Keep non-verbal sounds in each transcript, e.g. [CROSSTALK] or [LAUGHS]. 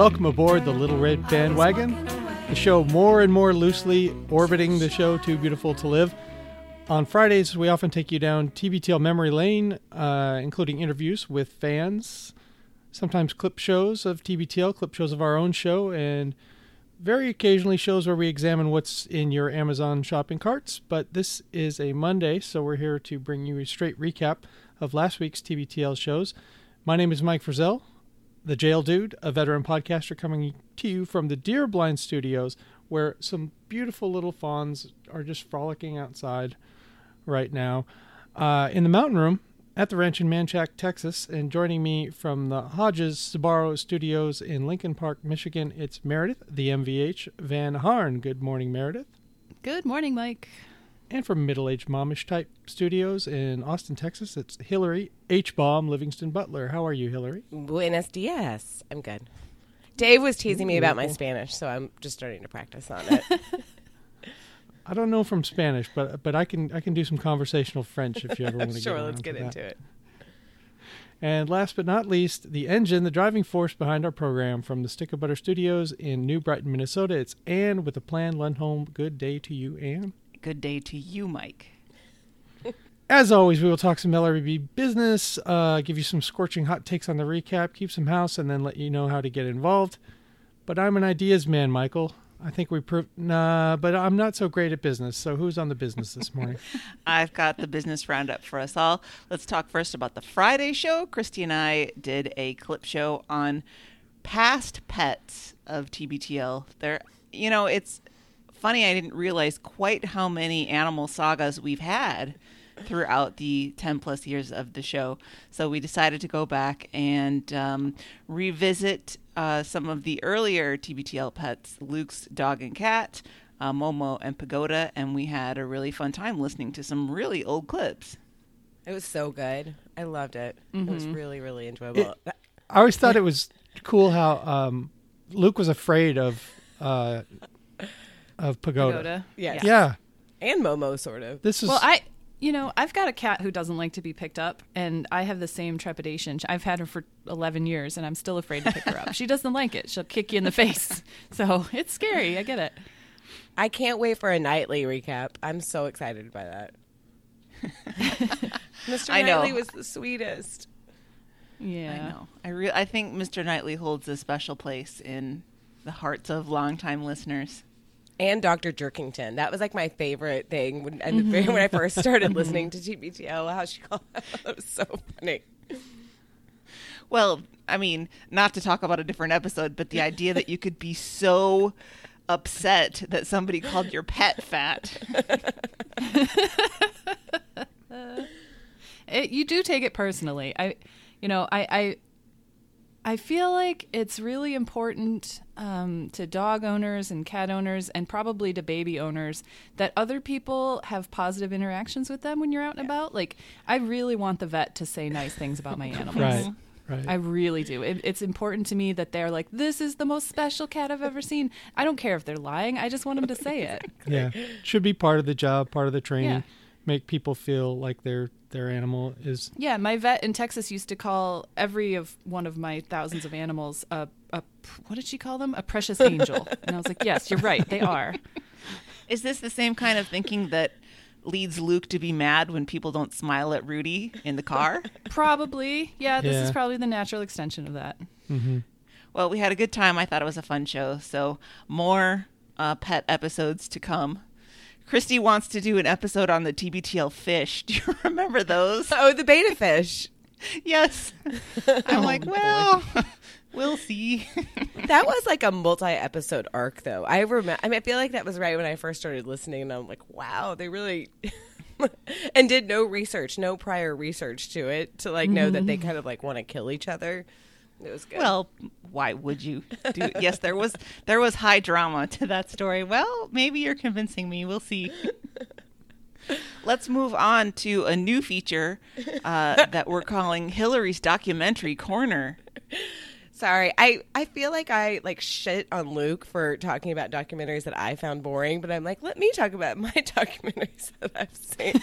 welcome aboard the Little Red Bandwagon, the show more and more loosely orbiting the show Too Beautiful to Live. On Fridays, we often take you down TBTL memory lane, uh, including interviews with fans, sometimes clip shows of TBTL, clip shows of our own show, and very occasionally shows where we examine what's in your Amazon shopping carts. But this is a Monday, so we're here to bring you a straight recap of last week's TBTL shows. My name is Mike Frizzell, the Jail Dude, a veteran podcaster coming to you from the Deer Blind Studios, where some beautiful little fawns are just frolicking outside right now. Uh, in the mountain room at the ranch in Manchaca, Texas, and joining me from the Hodges Sabaro Studios in Lincoln Park, Michigan, it's Meredith, the MVH Van Harn. Good morning, Meredith. Good morning, Mike. And from Middle Aged Momish Type Studios in Austin, Texas, it's Hillary H. Bomb Livingston Butler. How are you, Hillary? Buenos dias. I'm good. Dave was teasing me about my Spanish, so I'm just starting to practice on it. [LAUGHS] [LAUGHS] I don't know from Spanish, but but I can I can do some conversational French if you ever want to get it. sure, get let's get into that. it. And last but not least, the engine, the driving force behind our program from the Stick of Butter Studios in New Brighton, Minnesota. It's Anne with a planned Lundholm. Good day to you, Anne. Good day to you, Mike. As always, we will talk some LRB business, uh, give you some scorching hot takes on the recap, keep some house, and then let you know how to get involved. But I'm an ideas man, Michael. I think we prove nah, but I'm not so great at business. So who's on the business this morning? [LAUGHS] I've got the business roundup for us all. Let's talk first about the Friday show. Christy and I did a clip show on past pets of TBTL. There, you know, it's funny. I didn't realize quite how many animal sagas we've had throughout the 10 plus years of the show. So we decided to go back and um, revisit uh, some of the earlier TBTL pets Luke's dog and cat, uh, Momo, and Pagoda. And we had a really fun time listening to some really old clips. It was so good. I loved it. It was really, really enjoyable. I always thought it was cool how um, Luke was afraid of uh, of Pagoda. Pagoda. yes. Yeah, And Momo, sort of. this is Well, I, you know, I've got a cat who doesn't like to be picked up, and I have the same trepidation. I've had her for 11 years, and I'm still afraid to pick her up. She doesn't like it. She'll kick you in the face. [LAUGHS] So it's scary. I get it. I can't wait for a Knightley recap. I'm so excited by that. [LAUGHS] Mr. I know. Knightley was the sweetest. Yeah. I know. I re- I think Mr. Knightley holds a special place in the hearts of longtime listeners. And Dr. Jerkington. That was like my favorite thing when, and the mm-hmm. very- [LAUGHS] when I first started mm-hmm. listening to TBTL, how she [LAUGHS] called that was so funny. Well, I mean, not to talk about a different episode, but the idea that you could be so upset that somebody called your pet fat. [LAUGHS] it, you do take it personally. I, you know, I, I, I feel like it's really important um, to dog owners and cat owners, and probably to baby owners, that other people have positive interactions with them when you're out and about. Like, I really want the vet to say nice things about my animals. right, right. I really do. It, it's important to me that they're like, "This is the most special cat I've ever seen." I don't care if they're lying. I just want them to say it. [LAUGHS] yeah, should be part of the job, part of the training. Yeah. Make people feel like their their animal is Yeah, my vet in Texas used to call every of one of my thousands of animals a, a what did she call them? A precious [LAUGHS] angel. and I was like, yes, you're right, they are. [LAUGHS] Is this the same kind of thinking that leads Luke to be mad when people don't smile at Rudy in the car? [LAUGHS] Probably, yeah. This is probably the natural extension of that. Well, we had a good time. I thought it was a fun show. So, more uh, pet episodes to come. Christy wants to do an episode on the TBTL fish. [LAUGHS] Do you remember those? [LAUGHS] Oh, the betta fish. yes. I'm oh, like, well, [LAUGHS] we'll see. That was like a multi-episode arc, though. I remember. I mean, I feel like that was right when I first started listening, and I'm like, wow, they really. and did no research, no prior research to it to like know that they mm-hmm. kind of like want to kill each other. It was good. well, why would you do? Yes, there was there was high drama to that story. Well, maybe you're convincing me. We'll see. [LAUGHS] Let's move on to a new feature uh, that we're calling Hillary's documentary corner. [LAUGHS] Sorry, I, I feel like I like shit on Luke for talking about documentaries that I found boring, but I'm like, let me talk about [LAUGHS] my documentaries that I've seen.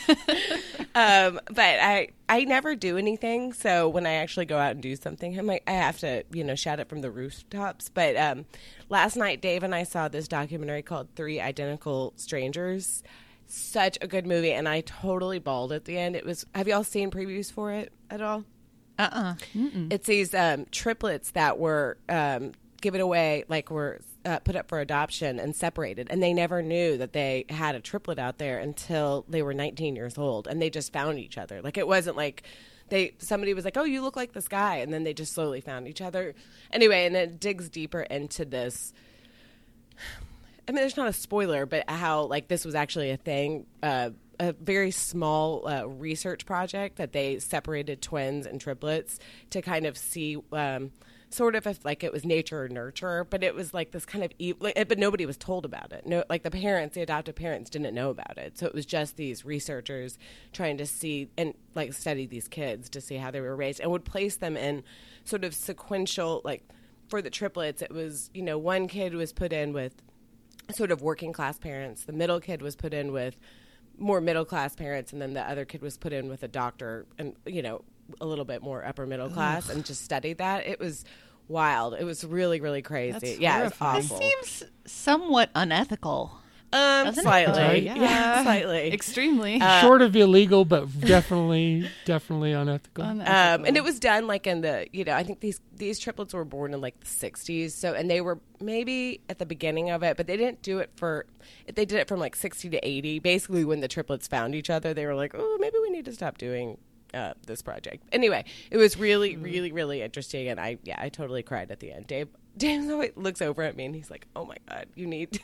[LAUGHS] um, but I I never do anything, so when I actually go out and do something, I'm like, I have to you know shout it from the rooftops. But um, last night, Dave and I saw this documentary called Three Identical Strangers. Such a good movie, and I totally bawled at the end. It was. Have y'all seen previews for it at all? Uh uh It's these um, triplets that were um, given away, like were uh, put up for adoption and separated, and they never knew that they had a triplet out there until they were 19 years old, and they just found each other. Like it wasn't like they somebody was like, "Oh, you look like this guy," and then they just slowly found each other. Anyway, and it digs deeper into this. [SIGHS] I mean, there's not a spoiler, but how like this was actually a thing. Uh, a very small uh, research project that they separated twins and triplets to kind of see um, sort of if like it was nature or nurture but it was like this kind of e- like, but nobody was told about it. No like the parents the adoptive parents didn't know about it. So it was just these researchers trying to see and like study these kids to see how they were raised and would place them in sort of sequential like for the triplets it was you know one kid was put in with sort of working class parents. The middle kid was put in with more middle class parents, and then the other kid was put in with a doctor, and you know, a little bit more upper middle class, and just studied that. It was wild. It was really, really crazy. That's yeah, it was horrifying. This seems somewhat unethical. Um, doesn't slightly, Right. yeah, [LAUGHS] slightly. Extremely. Short of illegal, but definitely, definitely unethical. Um, and it was done like in the you know I think these these triplets were born in like the 60s so and they were maybe at the beginning of it but they didn't do it for they did it from like 60 to 80 basically when the triplets found each other they were like oh maybe we need to stop doing uh, this project. Anyway it was really really really interesting and I yeah I totally cried at the end. Dave [LAUGHS] Dave looks over at me and he's like oh my god you need to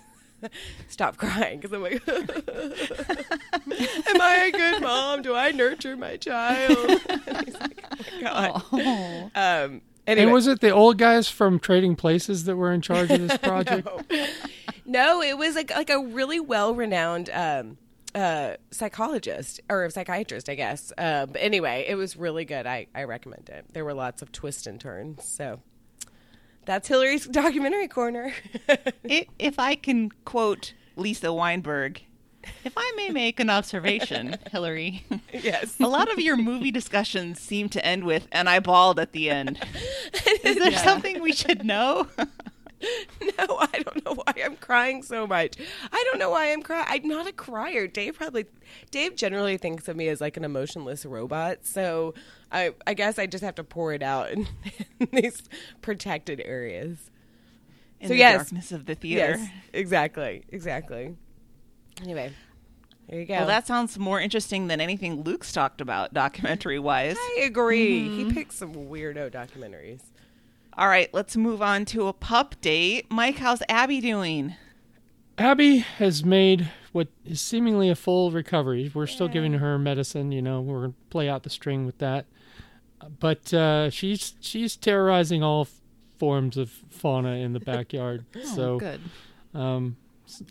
stop crying because I'm like [LAUGHS] am I a good mom do I nurture my child and [LAUGHS] he's like oh my god Oh. um, anyway, and was it the old guys from Trading Places that were in charge of this [LAUGHS] project? no, it was like like a really well renowned um, uh, psychologist or psychiatrist, I guess. Uh, but anyway, it was really good. I I recommend it. There were lots of twists and turns. So that's Hillary's [LAUGHS] documentary corner. I if I can quote Lisa Weinberg, if I may make an observation, [LAUGHS] Hillary, yes. a lot of your movie discussions seem to end with, and I bawled at the end. [LAUGHS] Is there something we should know? No, I don't know why I'm crying so much. I don't know why I'm crying. I'm not a crier. Dave probably, Dave generally thinks of me as like an emotionless robot. So I, I guess I just have to pour it out in, [LAUGHS] in these protected areas. In So the yes. darkness of the theater. Yes, exactly, exactly. Anyway, there you go. Well, that sounds more interesting than anything Luke's talked about, documentary wise. I agree. He mm-hmm. picks some weirdo documentaries. All right, let's move on to a pup date. Mike, how's Abby doing? Abby has made what is seemingly a full recovery. We're still giving her medicine, you know, we're going to play out the string with that. But uh, she's she's terrorizing all f- forms of fauna in the backyard. [LAUGHS] Oh, so good. um,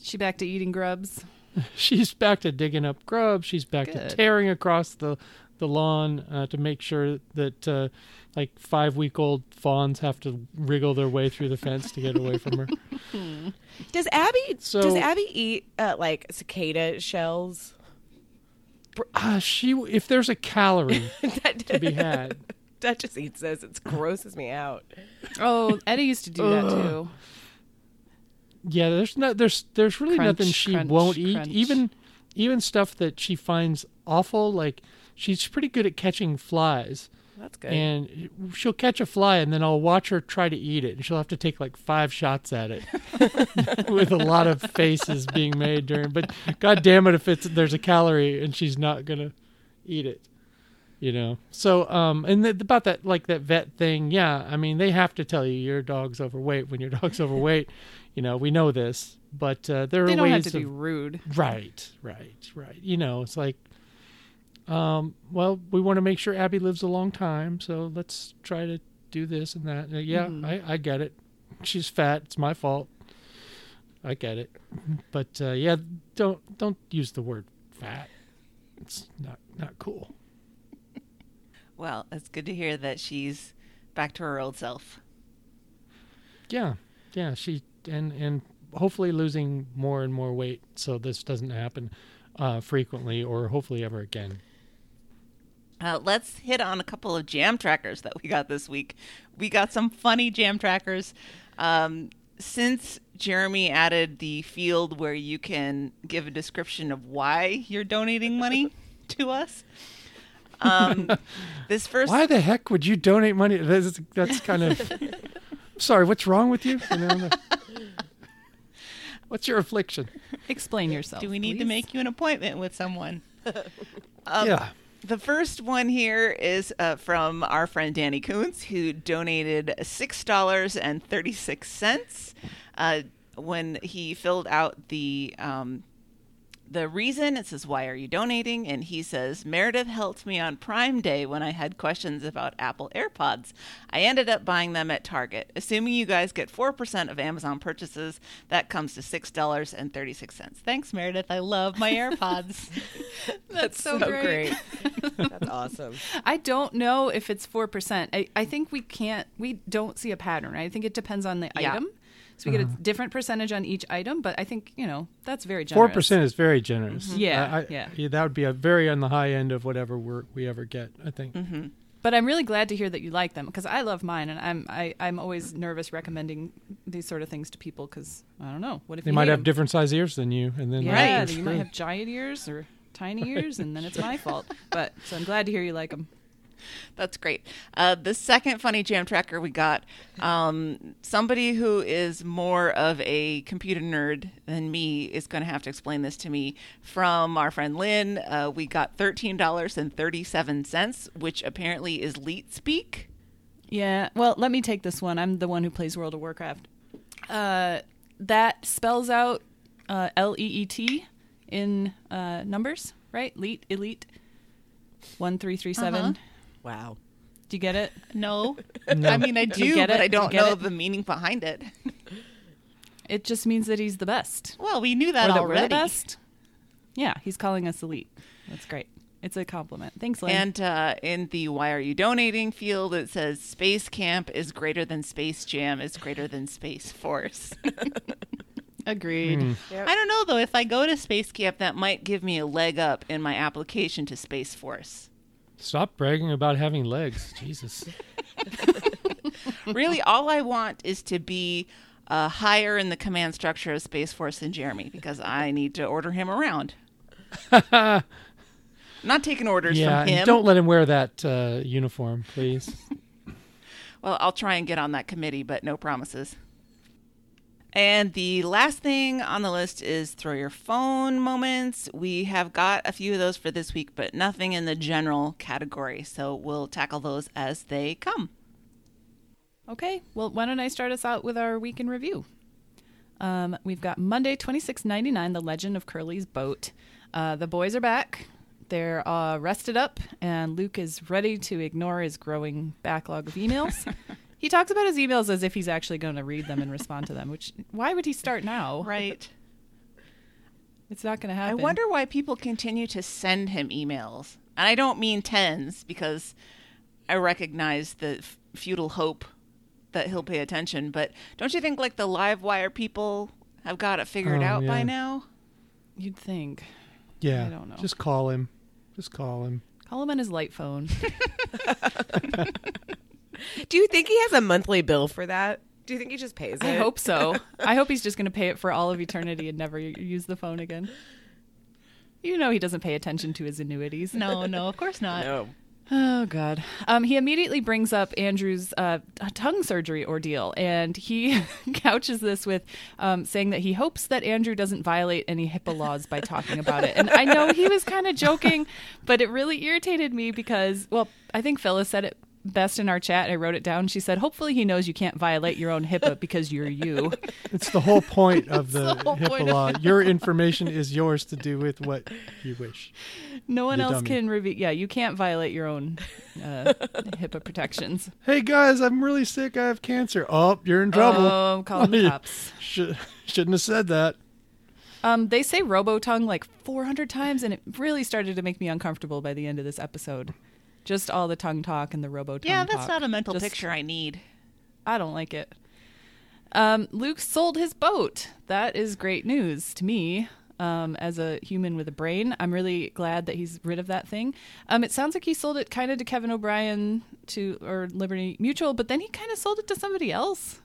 She back to eating grubs. [LAUGHS] she's back to digging up grubs. She's back Good. to tearing across the the lawn uh, to make sure that uh, like five week old fawns have to wriggle their way through the fence to get away from her. [LAUGHS] Does Abby So- does Abby eat uh, like cicada shells? Uh, she if there's a calorie [LAUGHS] that, to be had. [LAUGHS] Duchess just eats this. It grosses me out. Oh, Eddie used to do that too. Yeah, there's no there's there's really Crunch, nothing she crunch, won't eat. crunch. Even even stuff that she finds awful, like she's pretty good at catching flies. That's good. And she'll catch a fly and then I'll watch her try to eat it and she'll have to take like five shots at it [LAUGHS] with a lot of faces being made during but god damn it if it's there's a calorie and she's not gonna eat it. You know. So um and th- about that like that vet thing, yeah, I mean they have to tell you your dog's overweight when your dog's [LAUGHS] overweight. You know, we know this. But uh, there They are don't ways have to be rude. Right, right, right. You know, it's like, um, well, we want to make sure Abby lives a long time, so let's try to do this and that. Uh, yeah, I, I get it. She's fat. It's my fault. I get it. But uh, yeah, don't don't use the word fat. It's not not cool. Well, it's good to hear that she's back to her old self. Yeah, yeah. She and and hopefully losing more and more weight so this doesn't happen uh, frequently or hopefully ever again. Uh, let's hit on a couple of jam trackers that we got this week. We got some funny jam trackers. Um, since Jeremy added the field where you can give a description of why you're donating money [LAUGHS] to us, um, [LAUGHS] this first Why the heck would you donate money? That's, that's kind of. [LAUGHS] sorry, what's wrong with you? you know, what's your affliction? Explain yourself. do we need to make you an appointment with someone? Um, yeah. The first one here is uh, from our friend Danny Coons, who donated six dollars and thirty six cents uh, when he filled out the um, the reason. It says, "Why are you donating?" And he says, "Meredith helped me on Prime Day when I had questions about Apple AirPods. I ended up buying them at Target. Assuming you guys get four percent of Amazon purchases, that comes to six dollars and thirty six cents. Thanks, Meredith. I love my AirPods." [LAUGHS] That's so, so great. great. [LAUGHS] [LAUGHS] That's awesome. I don't know if it's four percent. I, I think we can't. We don't see a pattern. I think it depends on the Yeah. item. So we get a uh-huh. different percentage on each item, but I think you know that's very generous. 4% is very generous. Mm-hmm. Yeah, I- I- yeah. That would be a very on the high end of whatever we we ever get. I think. Mm-hmm. But I'm really glad to hear that you like them because I love mine, and I'm I, I'm always nervous recommending these sort of things to people because I don't know what if They you might have have 'em? different size ears than you, and then Yeah, you might have giant ears or tiny [LAUGHS] ears, and then it's my fault. But so I'm glad to hear you like them. That's great. Uh, the second funny jam tracker we got, um, somebody who is more of a computer nerd than me is going to have to explain this to me. From our friend Lynn, uh, we got thirteen dollars and thirty-seven cents, which apparently is Leet speak. Yeah. Well, let me take this one. I'm the one who plays World of Warcraft. Uh, that spells out uh, L E E T in uh, numbers, right? Elite, elite. One three three seven. Uh-huh. Wow. Do you get it? No, No. I mean I do, get but it? I don't You get know it? the meaning behind it. [LAUGHS] It just means that he's the best. Well, we knew that or that already. we're the best. Yeah, he's calling us elite. That's great. It's a compliment. Thanks, Lynn. And uh, in the why are you donating field, it says Space Camp is greater than Space Jam is greater than Space Force. [LAUGHS] Agreed. Hmm. I don't know though. If I go to Space Camp, that might give me a leg up in my application to Space Force. Stop bragging about having legs, Jesus. [LAUGHS] really, all I want is to be uh, higher in the command structure of Space Force than Jeremy because I need to order him around. [LAUGHS] Not taking orders yeah, from him. don't let him wear that uh, uniform, please. [LAUGHS] Well, I'll try and get on that committee, but no promises. And the last thing on the list is throw your phone moments. We have got a few of those for this week, but nothing in the general category. So we'll tackle those as they come. Okay, well, why don't I start us out with our week in review? Um, we've got Monday, twenty six ninety nine, The Legend of Curly's Boat. Uh, the boys are back. They're uh, rested up, and Luke is ready to ignore his growing backlog of emails. [LAUGHS] he talks about his emails as if he's actually going to read them and respond to them, which, why would he start now? [LAUGHS] Right. It's not going to happen. I wonder why people continue to send him emails. And I don't mean tens because I recognize the f- futile hope that he'll pay attention. But don't you think like the live wire people have got it figured Oh, out by now? You'd think. Yeah, I don't know. Just call him. Just call him. Call him on his light phone. [LAUGHS] [LAUGHS] Do you think he has a monthly bill for that? Do you think he just pays it? I hope so. [LAUGHS] I hope he's just going to pay it for all of eternity and never use the phone again. You know he doesn't pay attention to his annuities. No, no, of course not. No. Oh God. Um, he immediately brings up Andrew's uh, tongue surgery ordeal, and he [LAUGHS] couches this with um, saying that he hopes that Andrew doesn't violate any HIPAA laws by talking about it. And I know he was kind of joking, but it really irritated me because, well, I think Phyllis said it best in our chat. I wrote it down. She said, "Hopefully, he knows you can't violate your own HIPAA because you're you." [LAUGHS] It's the whole point of the, the HIPAA point of- Your information is yours to do with what you wish. No one You else dummy. can reveal. Yeah, you can't violate your own uh, [LAUGHS] HIPAA protections. Hey guys, I'm really sick. I have cancer. Oh, you're in trouble. Oh, I'm calling the [LAUGHS] cops. Should, shouldn't have said that. Um, they say robo tongue like 400 times, and it really started to make me uncomfortable by the end of this episode. Just all the tongue talk and the robotongue Yeah, that's talk. not a mental Just- picture I need. I don't like it. Um, Luke sold his boat. That is great news to me. Um, as a human with a brain, I'm really glad that he's rid of that thing. Um, it sounds like he sold it kind of to Kevin O'Brien to or Liberty Mutual, but then he kind of sold it to somebody else.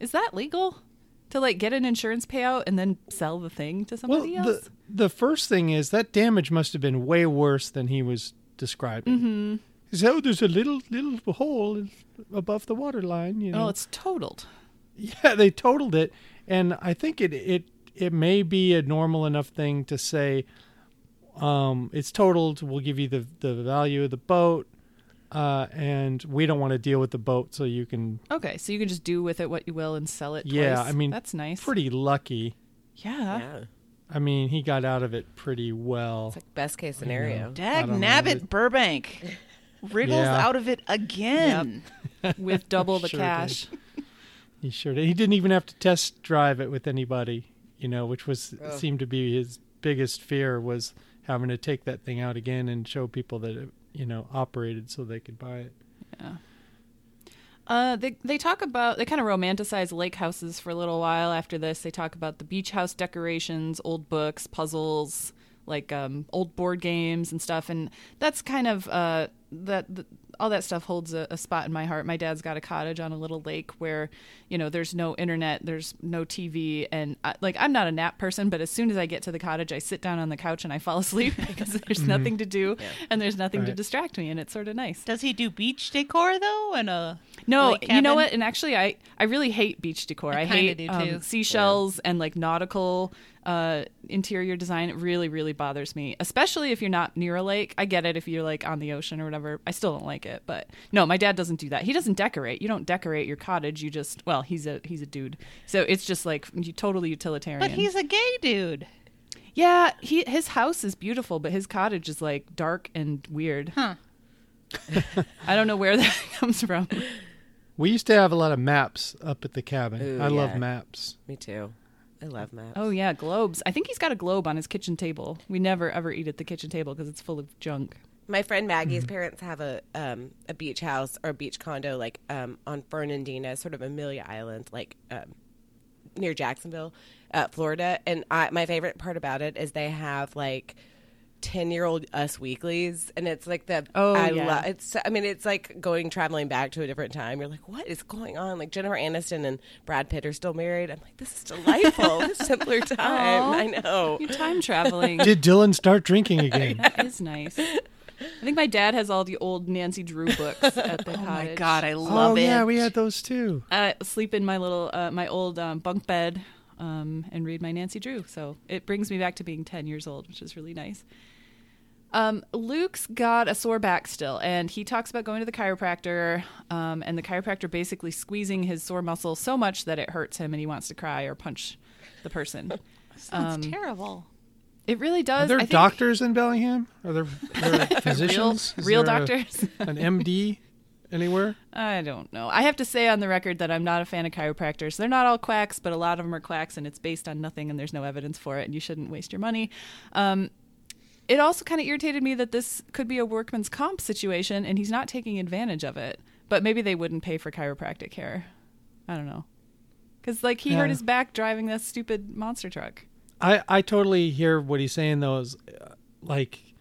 Is that legal? To like get an insurance payout and then sell the thing to Well, somebody else? the the first thing is that damage must have been way worse than he was describing. Mm-hmm. He said, "Oh, there's a little little hole above the water line." You know, oh, it's totaled. Yeah, they totaled it, and I think it it it may be a normal enough thing to say, um, it's totaled. We'll give you the the value of the boat, uh, and we don't want to deal with the boat, so you can. Okay, so you can just do with it what you will and sell it. Yeah, twice. I mean, that's nice. Pretty lucky. yeah. Yeah. I mean, he got out of it pretty well. It's like best case scenario. Dag don't nabbit Burbank wriggles Yeah. out of it again. [LAUGHS] with double [LAUGHS] the Sure cash. He sure did. He didn't even have to test drive it with anybody, you know, which was Ugh. seemed to be his biggest fear was having to take that thing out again and show people that it, you know, operated so they could buy it. Uh, they they talk about they kind of romanticize lake houses for a little while. After this, they talk about the beach house decorations, old books, puzzles, like um, old board games and stuff. And that's kind of uh, that th- all that stuff holds a, a spot in my heart. My dad's got a cottage on a little lake where you know there's no internet, there's no TV, and I, like I'm not a nap person, but as soon as I get to the cottage, I sit down on the couch and I fall [LAUGHS] asleep [LAUGHS] because there's nothing to do and there's nothing to distract me, and it's sort of nice. Does he do beach decor though? And a No, you know what? And actually, I I really hate beach decor. I I, hate do, um, too. seashells and like nautical uh, interior design. It really really bothers me, especially if you're not near a lake. I get it if you're like on the ocean or whatever. I still don't like it, but no, my dad doesn't do that. He doesn't decorate. You don't decorate your cottage. You just well, he's a he's a dude, so it's just like you totally utilitarian. But he's a gay dude. yeah, he his house is beautiful, but his cottage is like dark and weird. Huh. [LAUGHS] I don't know where that [LAUGHS] comes from. We used to have a lot of maps up at the cabin. Ooh, I love maps. Me too. I love maps. Oh yeah, globes. I think he's got a globe on his kitchen table. We never ever eat at the kitchen table because it's full of junk. My friend Maggie's parents have a um, a beach house or a beach condo like um, on Fernandina, sort of Amelia Island, like um, near Jacksonville, uh, Florida. And I, my favorite part about it is they have like ten year old Us weeklies, and it's like the Oh, I yeah. love it's. I mean, it's like going traveling back to a different time. You're like, what is going on? Like Jennifer Aniston and Brad Pitt are still married. I'm like, this is delightful. [LAUGHS] This simpler time. Aw. I know. You're time traveling. Did Dylan start drinking [LAUGHS] again? that is nice. I think my dad has all the old Nancy Drew books at the [LAUGHS] Oh my god, I love oh it. yeah, we had those too. I sleep in my little uh, my old um, bunk bed um, and read my Nancy Drew. So it brings me back to being ten years old, which is really nice. Um, Luke's got a sore back still, and he talks about going to the chiropractor, um, and the chiropractor basically squeezing his sore muscle so much that it hurts him, and he wants to cry or punch the person. [LAUGHS] Sounds um, terrible. It really does. Are there I think doctors in Bellingham? Are there, are there [LAUGHS] physicians? Is real there a- doctors. an MD [LAUGHS] anywhere? I don't know. I have to say on the record that I'm not a fan of chiropractors. They're not all quacks, but a lot of them are quacks, and it's based on nothing, and there's no evidence for it, and you shouldn't waste your money. Um, it also kind of irritated me that this could be a workman's comp situation, and he's not taking advantage of it. But maybe they wouldn't pay for chiropractic care. I don't know. Because, like, he Yeah. hurt his back driving that stupid monster truck. I I totally hear what he's saying though. Is uh, like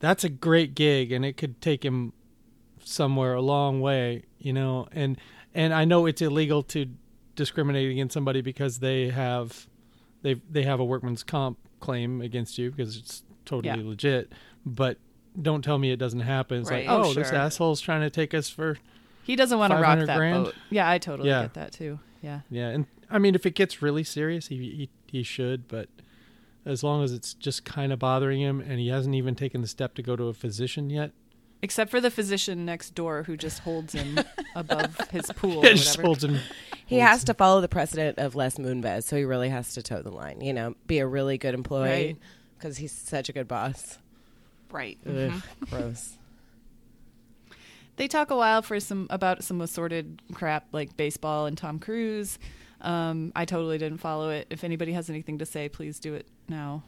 that's a great gig, and it could take him somewhere a long way, you know. And and I know it's illegal to discriminate against somebody because they have they they have a workman's comp claim against you because it's totally Yeah. legit. But don't tell me it doesn't happen. It's Right. like, Oh, oh, this sure. asshole's trying to take us for He doesn't want to rock that grand? boat. Yeah, I totally Yeah. get that too. Yeah. yeah. And I mean, if it gets really serious, he he, he should. But as long as it's just kind of bothering him, and he hasn't even taken the step to go to a physician yet, Except for the physician next door who just holds him [LAUGHS] above his pool. Or just holds him. He has to follow the precedent of Les Moonves, so he really has to toe the line. You know, be a really good employee Right. because he's such a good boss. Right. Ugh, gross. They talk a while for some about some assorted crap like baseball and Tom Cruise. Um, I totally didn't follow it. If anybody has anything to say, please do it now.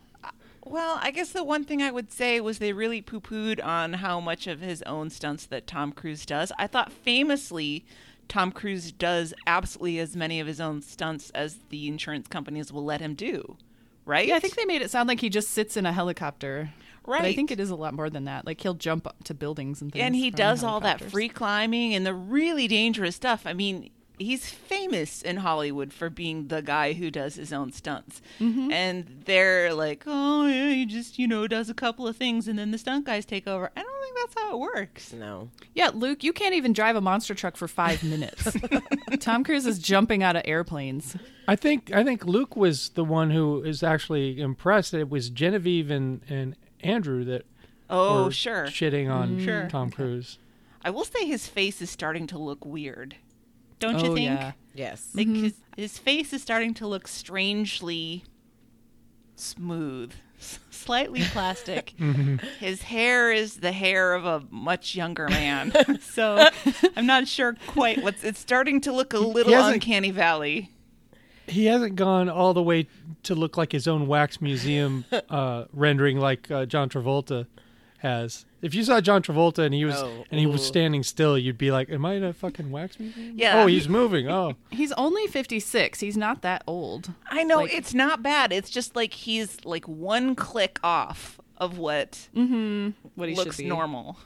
Well, I guess the one thing I would say was they really poo pooed on how much of his own stunts that Tom Cruise does. I thought famously, Tom Cruise does absolutely as many of his own stunts as the insurance companies will let him do. Right? Yeah, I think they made it sound like he just sits in a helicopter. Right. But I think it is a lot more than that. Like he'll jump up to buildings and things. and he does all that free climbing and the really dangerous stuff. I mean, he's famous in Hollywood for being the guy who does his own stunts. Mm-hmm. And they're like, oh, yeah, he just, you know, does a couple of things and then the stunt guys take over. I don't think that's how it works. No. Yeah, Luke, you can't even drive a monster truck for five minutes. [LAUGHS] Tom Cruise is jumping out of airplanes. I think I think Luke was the one who is actually impressed. It was Genevieve and, and Andrew that Oh, were sure. shitting on Sure. Tom Cruise. I will say his face is starting to look weird. Don't you oh think? yeah. Yes. Like his, his face is starting to look strangely smooth, [LAUGHS] slightly plastic. [LAUGHS] his hair is the hair of a much younger man. [LAUGHS] so I'm not sure quite what's. It's starting to look a little uncanny valley. He hasn't gone all the way to look like his own wax museum uh, rendering like uh, John Travolta has. If you saw John Travolta and he was Oh, and he was standing still, you'd be like, "Am I in a fucking wax museum?" Yeah. Oh, he's moving. Oh, He's only 56. He's not that old. I know Like- it's not bad. It's just like he's like one click off of what mm-hmm. What he looks should be. normal.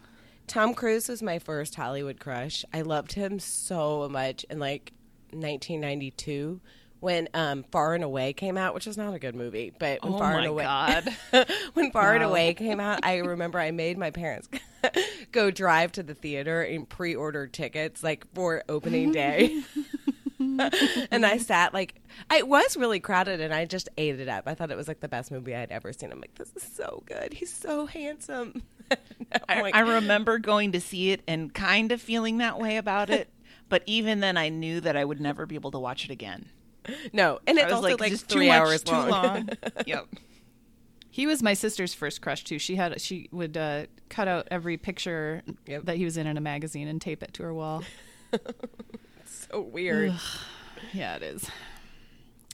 Tom Cruise was my first Hollywood crush. I loved him so much in like 1992 when um, Far and Away came out, which is not a good movie, but when Oh Far my and Away god. [LAUGHS] when Far and Away came out, I remember I made my parents [LAUGHS] go drive to the theater and pre-order tickets like for opening day. [LAUGHS] and I sat like I was really crowded and I just ate it up. I thought it was like the best movie I had ever seen. I'm like, this is so good. He's so handsome. I, like, I remember going to see it and kind of feeling that way about it, but even then, I knew that I would never be able to watch it again. [LAUGHS] no, and I it's was also like, like, just three too much, hours too long. long. [LAUGHS] yep. He was my sister's first crush too. She had she would uh, cut out every picture Yep. that he was in in a magazine and tape it to her wall. [LAUGHS] so weird. Yeah, it is.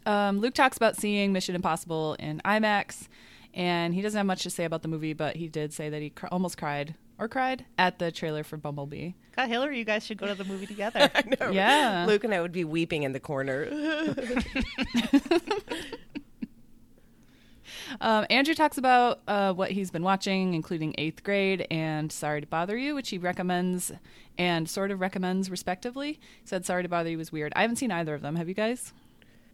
Um, Luke talks about seeing Mission Impossible in IMAX, and he doesn't have much to say about the movie, but he did say that he cr- almost cried or cried at the trailer for Bumblebee. God, Hillary, you guys should go to the movie together. [LAUGHS] I know. Yeah. Luke and I would be weeping in the corner. [LAUGHS] Um, Andrew talks about uh, what he's been watching, including Eighth Grade and Sorry to Bother You, which he recommends and sort of recommends respectively. He said Sorry to Bother You was weird. I haven't seen either of them. Have you guys?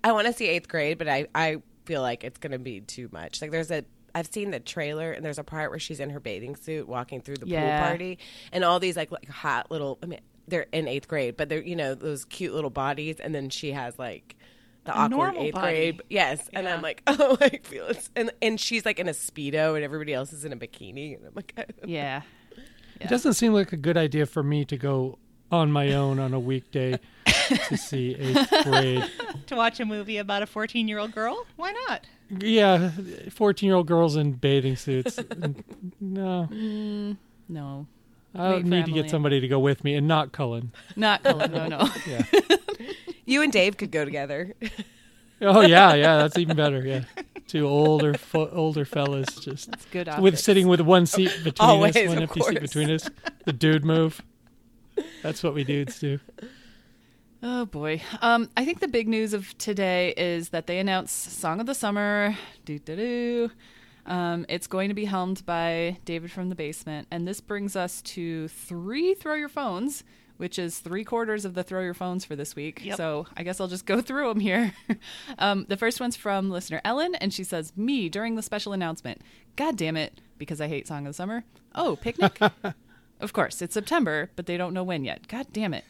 I want to see eighth grade, but I, I feel like it's going to be too much. Like there's a, I've seen the trailer and there's a part where she's in her bathing suit walking through the Yeah. pool party and all these like, like hot little, I mean, they're in eighth grade, but they're, you know, those cute little bodies. And then she has like the A awkward eighth body. grade. Yes. And Yeah. I'm like, [LAUGHS] oh, I feel it. And, and she's like in a Speedo and everybody else is in a bikini. And I'm like, [LAUGHS] Yeah. it doesn't seem like a good idea for me to go on my own on a weekday to see eighth [LAUGHS] grade. to watch a movie about a 14 year old girl? Why not? Yeah, fourteen-year-old girls in bathing suits. [LAUGHS] no, mm, No. I Wait for need to Emily. get somebody to go with me, and not Cullen. Not Cullen. No, no. [LAUGHS] Yeah. [LAUGHS] you and Dave could go together. Oh yeah, yeah, that's even better. Yeah, two older fo- older fellas just It's good. with sitting with one seat between Always, us, one empty seat between us. The dude move. That's what we dudes do. Oh boy. Um, I think the big news of today is that they announced Song of the Summer. Doo doo doo. Um, it's going to be helmed by David from the Basement, and this brings us to three throw your phones, which is three quarters of the throw your phones for this week. Yep. So I guess I'll just go through them here. [LAUGHS] um, the first one's from listener Ellen, and she says, "Me during the special announcement. God damn it, because I hate Song of the Summer. Oh, picnic." [LAUGHS] Of course, it's September, but they don't know when yet. God damn it.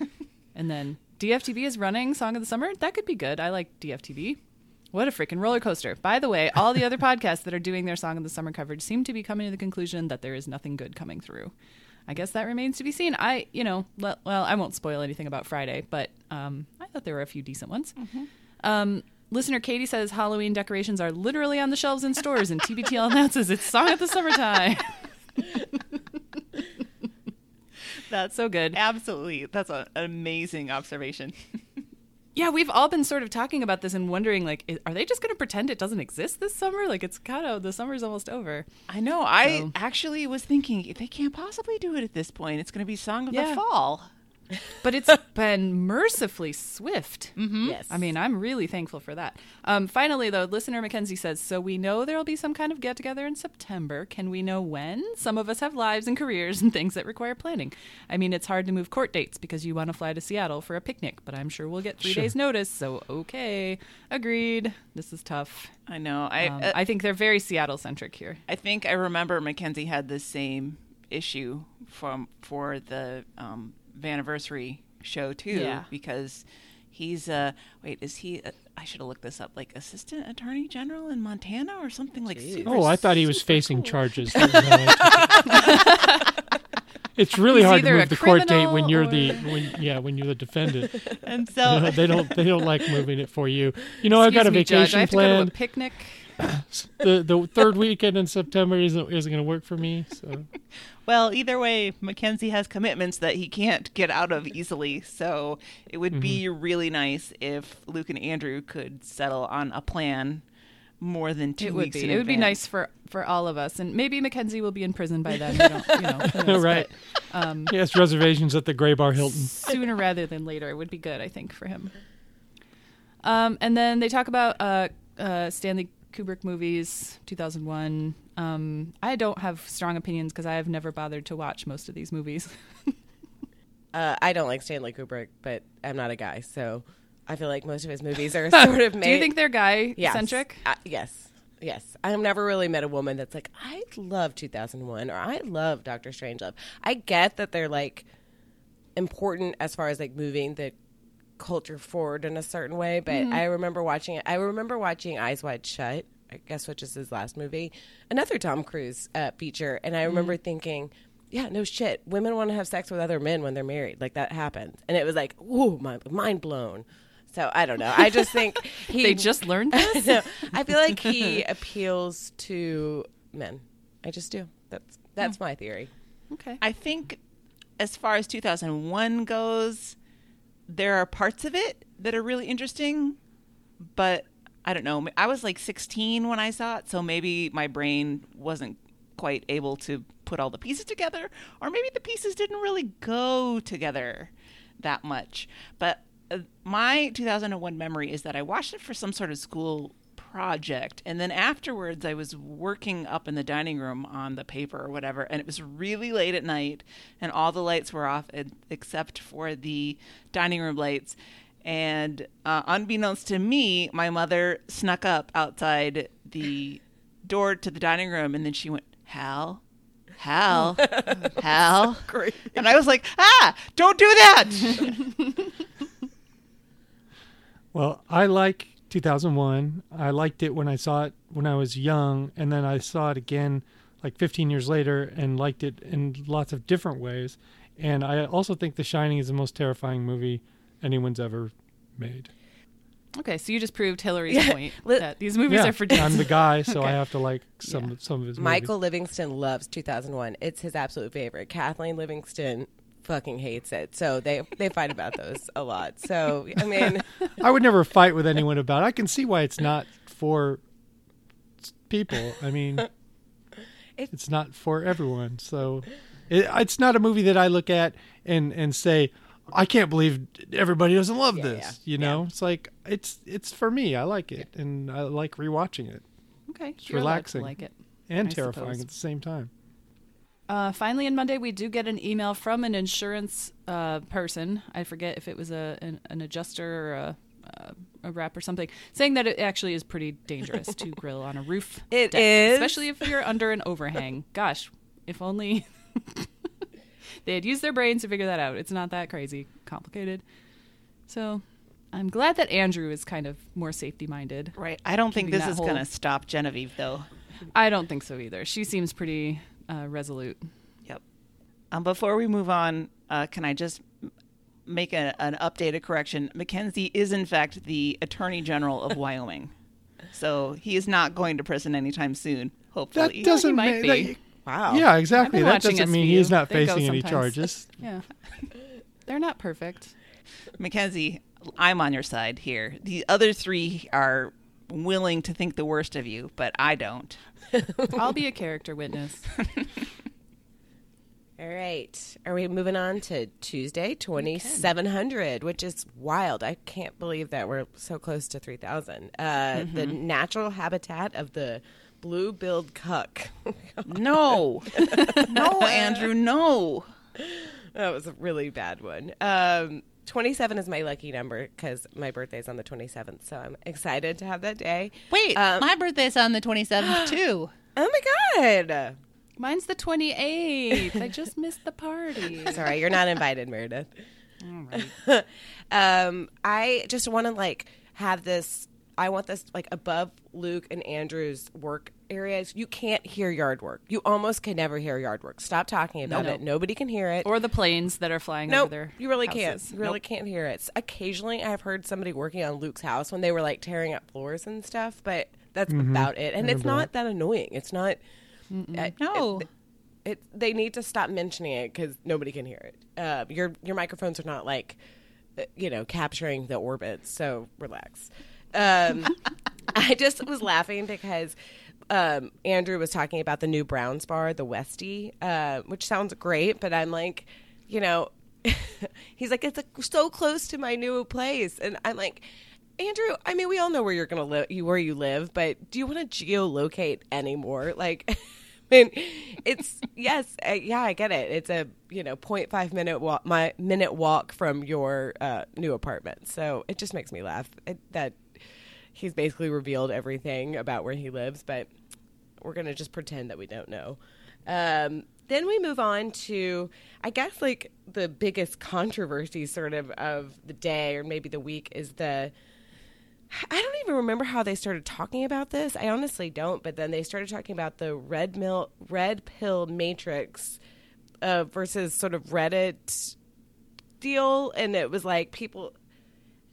and then DFTV is running Song of the Summer. That could be good. I like DFTV. What a freaking roller coaster. By the way, all the other [LAUGHS] podcasts that are doing their Song of the Summer coverage seem to be coming to the conclusion that there is nothing good coming through. I guess that remains to be seen. I, you know, le- well, I won't spoil anything about Friday, but um, I thought there were a few decent ones. Um, listener Katie says Halloween decorations are literally on the shelves in stores, and TBTL [LAUGHS] announces it's Song of the Summertime. [LAUGHS] That's so good. Absolutely. That's a, an amazing observation. [LAUGHS] Yeah, we've all been sort of talking about this and wondering, like, are they just going to pretend it doesn't exist this summer? Like, it's kind of the summer's almost over. I know. I So- actually was thinking they can't possibly do it at this point. It's going to be Song of Yeah. the Fall. But it's [LAUGHS] been mercifully swift. Yes. I mean, I'm really thankful for that. Um, finally, though, listener Mackenzie says, "So we know there will be some kind of get together in September. Can we know when? Some of us have lives and careers and things that require planning. I mean, it's hard to move court dates because you want to fly to Seattle for a picnic, but I'm sure we'll get three Sure. days' notice. So okay, agreed. This is tough. I know. I Um, uh, I think they're very Seattle centric here. I think I remember Mackenzie had the same issue from for the um, anniversary show too, Yeah. because he's uh wait is he? Uh, I should have looked this up. Like assistant attorney general in Montana or something like. Super, Oh, I thought he was facing cool. charges. [LAUGHS] it's really He's hard to move the court date when you're or- the when, yeah when you're the defendant. [LAUGHS] And You so know, they don't they don't like moving it for you. You know, I've got a me, Judge, I vacation have to go to a planned. picnic. [LAUGHS] the the third weekend in September isn't isn't going to work for me. So Well, either way, Mackenzie has commitments that he can't get out of easily. So it would be Mm-hmm. really nice if Luke and Andrew could settle on a plan more than two It would weeks. be. in It would be nice for for all of us, and maybe Mackenzie will be in prison by then. We don't, you know, [LAUGHS] knows, Right. but, um, he has reservations at the Gray Bar Hilton. sooner rather than later it would be good, I think, for him. Um, and then they talk about uh, uh, Stanley Kubrick movies, 2001. Um, I don't have strong opinions because I have never bothered to watch most of these movies. [LAUGHS] Uh, I don't like Stanley Kubrick, but I'm not a guy, so I feel like most of his movies are [LAUGHS] sort of made. Do you think they're guy Yes. centric? Uh, yes. Yes. I've never really met a woman that's like, I love 2001 or I love Doctor Strangelove. I get that they're like important as far as like moving the culture forward in a certain way, but Mm-hmm. I remember watching it. I remember watching Eyes Wide Shut, I guess, which is his last movie, another Tom Cruise uh, feature. And I Mm-hmm. remember thinking, yeah, no shit. Women want to have sex with other men when they're married. Like that happens. And it was like, ooh, my mind blown. So I don't know. I just think [LAUGHS] he They just learned [LAUGHS] this. no, I feel like he [LAUGHS] appeals to men. I just do. That's that's my theory. okay. I think as far as 2001 goes, there are parts of it that are really interesting, but I don't know. I was like 16 when I saw it, so maybe my brain wasn't quite able to put all the pieces together, or maybe the pieces didn't really go together that much. But uh, my 2001 memory is that I watched it for some sort of school project. And then afterwards I was working up in the dining room on the paper or whatever and it was really late at night and all the lights were off except for the dining room lights. And uh, unbeknownst to me my mother snuck up outside the door to the dining room and then she went Hal? Hal? [LAUGHS] Hal? and I was like ah don't do that. [LAUGHS] [LAUGHS] Well, I like 2001. I liked it when I saw it when I was young, and then I saw it again like 15 years later and liked it in lots of different ways. And I also think The Shining is the most terrifying movie anyone's ever made. Okay, so you just proved Hillary's [LAUGHS] Yeah. point that these movies yeah, are for dads. I'm the guy, so I have to like some Yeah. some of his Michael movies. Livingston loves 2001. It's his absolute favorite. Kathleen Livingston fucking hates it. So they they fight about those a lot. So I mean, I would never fight with anyone about it. I can see why it's not for people. I mean, It- it's not for everyone. So it, it's not a movie that I look at and and say, I can't believe everybody doesn't love Yeah, this. yeah, You know, it's like it's it's for me. I like it, and I like rewatching it, okay, It's you're allowed to relaxing. like it. and I terrifying suppose. at the same time. Uh, finally, on Monday, we do get an email from an insurance uh, person. I forget if it was a an, an adjuster or a, a, a rep or something, saying that it actually is pretty dangerous to [LAUGHS] grill on a roof. It deck, is? especially if you're under an overhang. [LAUGHS] Gosh, if only [LAUGHS] they had used their brains to figure that out. It's not that crazy complicated. So, I'm glad that Andrew is kind of more safety minded. right I don't think this is whole- going to stop Genevieve though I don't think so either. She seems pretty uh, resolute. Yep. Um, before we move on, uh, can I just make a, an updated correction? Mackenzie is, in fact, the Attorney General of Wyoming. [LAUGHS] So he is not going to prison anytime soon, hopefully. That doesn't might ma- be. that- wow. yeah, exactly. That doesn't mean he's not They facing any charges. [LAUGHS] Yeah. They're not perfect. Mackenzie, I'm on your side here. The other three are willing to think the worst of you, but I don't. [LAUGHS] I'll be a character witness. [LAUGHS] All right. Are we moving on to Tuesday, 2700, which is wild. I can't believe that we're so close to 3000. Uh, The natural habitat of the blue billed cuck. No, [LAUGHS] no, Andrew, no. that was a really bad one. Um, 27 is my lucky number because my birthday's on the 27th. So I'm excited to have that day. Wait, Um, my birthday's on the 27th [GASPS] too. Oh my God. Mine's the 28th. I just missed the party. [LAUGHS] Sorry, you're not invited, Meredith. All right. [LAUGHS] um, I just want to like have this. I want this like above Luke and Andrew's work areas. You can't hear yard work. You almost can never hear yard work. Stop talking about No. it. Nobody can hear it. Or the planes that are flying no, over there. you really can't. You really Nope. can't hear it. Occasionally, I've heard somebody working on Luke's house when they were like tearing up floors and stuff, but that's about it. And it's remember not that annoying. It's not. uh, No. it- it, they need to stop mentioning it because nobody can hear it. Uh, your your microphones are not like, uh, you know, capturing the orbits. So relax. Um, [LAUGHS] I just was laughing because um, Andrew was talking about the new Browns bar, the Westie, uh, which sounds great, but I'm like, you know, [LAUGHS] he's like, it's like, so close to my new place, and I'm like. Andrew, I mean, we all know where you're gonna live, you where you live, but do you want to geolocate anymore? [LAUGHS] Like, I mean, it's yes, uh, yeah, I get it. It's a you know 0.5 minute walk, my minute walk from your uh, new apartment. So it just makes me laugh it, that he's basically revealed everything about where he lives, but we're gonna just pretend that we don't know. Um, then we move on to, I guess, like the biggest controversy sort of of the day or maybe the week is the. I don't even remember how they started talking about this. I honestly don't. But then they started talking about the red mill, red pill matrix uh, versus sort of Reddit deal, and it was like people.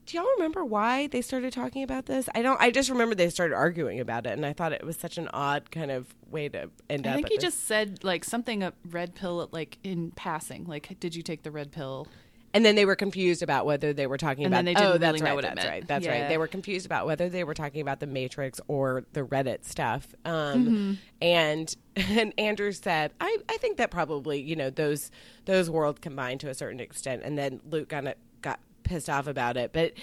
Do y'all remember why they started talking about this? I don't. I just remember they started arguing about it, and I thought it was such an odd kind of way to end up. I think he this. just said like something a red pill like in passing. Like, did you take the red pill? And then they were confused about whether they were talking And about. then they didn't oh, really that's know right. what it that's right. That's right. They were confused about whether they were talking about the Matrix or the Reddit stuff. Um, Mm-hmm. And [LAUGHS] and Andrew said, I, I think that probably you know those those worlds combined to a certain extent. And then Luke kind of got pissed off about it, but.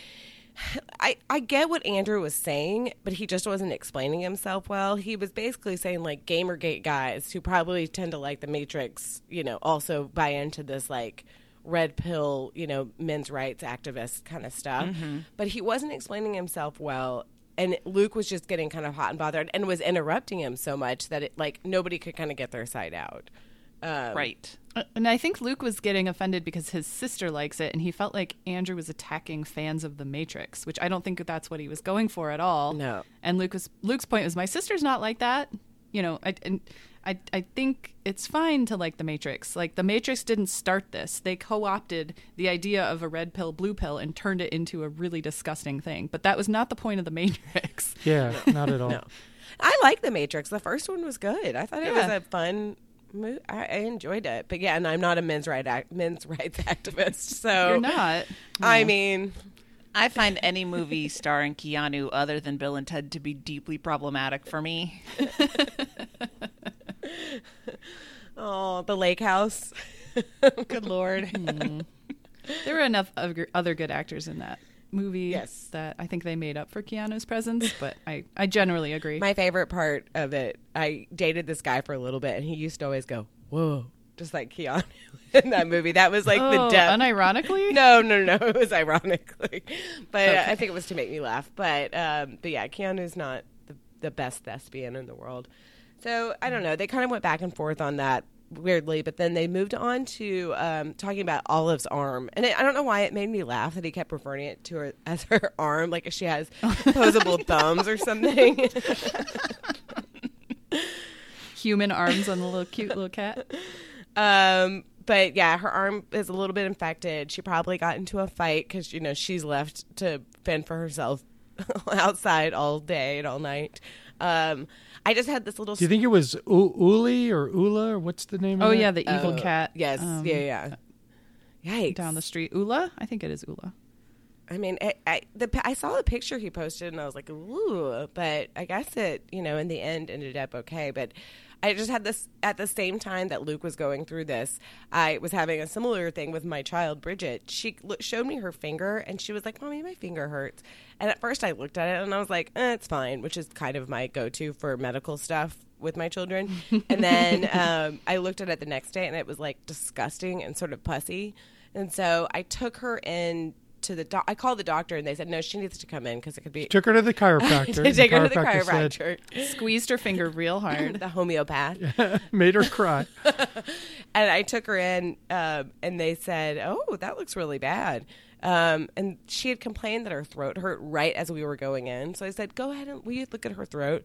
I, I get what Andrew was saying, but he just wasn't explaining himself well. He was basically saying like Gamergate guys who probably tend to like the Matrix, you know, also buy into this like red pill, you know, men's rights activist kind of stuff. But he wasn't explaining himself well. And Luke was just getting kind of hot and bothered and was interrupting him so much that it like nobody could kind of get their side out. Um, right. Uh, And I think Luke was getting offended because his sister likes it, and he felt like Andrew was attacking fans of The Matrix, which I don't think that's what he was going for at all. No. And Luke was, Luke's point was, my sister's not like that. You know, I, and I, I think it's fine to like The Matrix. Like, The Matrix didn't start this. They co opted the idea of a red pill, blue pill, and turned it into a really disgusting thing. But that was not the point of The Matrix. Yeah, not at all. [LAUGHS] No. I like The Matrix. The first one was good. I thought it was a fun movie. I, I enjoyed it. But yeah, and I'm not a men's right act, men's [LAUGHS] rights activist. So You're not. I mean, I find any movie starring Keanu other than Bill and Ted to be deeply problematic for me. [LAUGHS] oh, the lake house. [LAUGHS] Good lord. There were enough other other good actors in that movie Yes. that I think they made up for Keanu's presence, [LAUGHS] but I, I generally agree. My favorite part of it, I dated this guy for a little bit, and he used to always go, "Whoa," just like Keanu [LAUGHS] in that movie. That was like the oh, depth. unironically? [LAUGHS] no, no, no. It was ironically, but uh, I think it was to make me laugh. But, um, but yeah, Keanu's not the, the best thespian in the world. So I don't know. They kind of went back and forth on that weirdly, but then they moved on to um, talking about Olive's arm, and it, I don't know why it made me laugh that he kept referring it to her [LAUGHS] as her arm, like she has opposable [LAUGHS] thumbs or something. Human arms on the little cute little cat. Um, but yeah, her arm is a little bit infected. She probably got into a fight because you know she's left to fend for herself [LAUGHS] outside all day and all night. Um, I just had this little. Do you think it was U- Uli or Ula or what's the name? Oh of yeah, the evil Oh, cat. Yes, um, yeah, yeah. Yikes! Down the street, Ula. I think it is Ula. I mean, I, I the I saw the picture he posted and I was like, ooh, but I guess it, you know, in the end ended up okay. But I just had this at the same time that Luke was going through this. I was having a similar thing with my child Bridget. She showed me her finger and she was like, "Mommy, my finger hurts." And at first, I looked at it and I was like, eh, "It's fine," which is kind of my go-to for medical stuff with my children. [LAUGHS] and then um, I looked at it the next day and it was like disgusting and sort of pussy. And so I took her in to the doc. I called the doctor and they said no, she needs to come in because it could be. Took her to the [LAUGHS] chiropractor. to take The her to the chiropractor said- chiropractor, Squeezed her finger real hard. [LAUGHS] the homeopath. [LAUGHS] made her cry. and I took her in, um, and they said, "Oh, that looks really bad." Um, and she had complained that her throat hurt right as we were going in. So I said, "Go ahead and will you look at her throat?"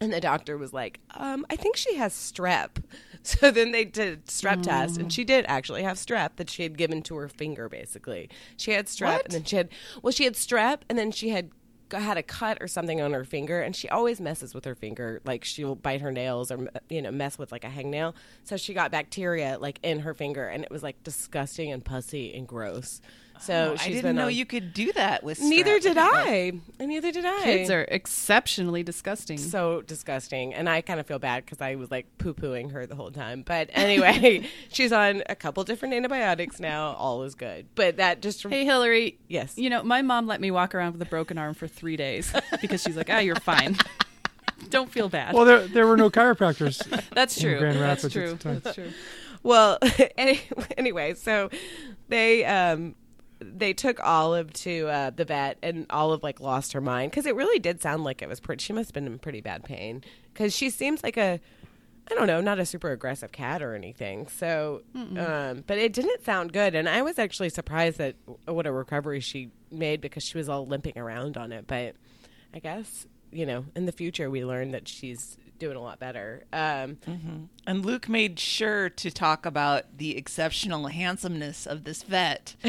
And the doctor was like, um, "I think she has strep." [LAUGHS] So then they did a strep test, and mm. she did actually have strep that she had given to her finger. Basically, she had strep, What? and then she had well, she had strep, and then she had had a cut or something on her finger and she always messes with her finger like she'll bite her nails or you know mess with like a hangnail so she got bacteria like in her finger and it was like disgusting and pussy and gross so Oh, I didn't been know on- you could do that with. neither did i and neither did i Kids are exceptionally disgusting. so disgusting and i kind of feel bad because i was like poo-pooing her the whole time but [LAUGHS] anyway she's on a couple different antibiotics now all is good but that just Hey Hillary. Yes. You know, my mom let me walk around with a broken arm for three days because she's like, "Ah, you're fine. [LAUGHS] Don't feel bad." Well, there there were no chiropractors. [LAUGHS] That's in true. Grand That's Rapids at true. the time. That's true. Well, any, anyway, so they um they took Olive to uh, the vet, and Olive like lost her mind because it really did sound like it was pretty. She must have been in pretty bad pain because she seems like a. I don't know, not a super aggressive cat or anything. So, um, but it didn't sound good, and I was actually surprised at what a recovery she made because she was all limping around on it. But I guess you know, in the future, we learned that she's doing a lot better. Um, And Luke made sure to talk about the exceptional handsomeness of this vet, [LAUGHS]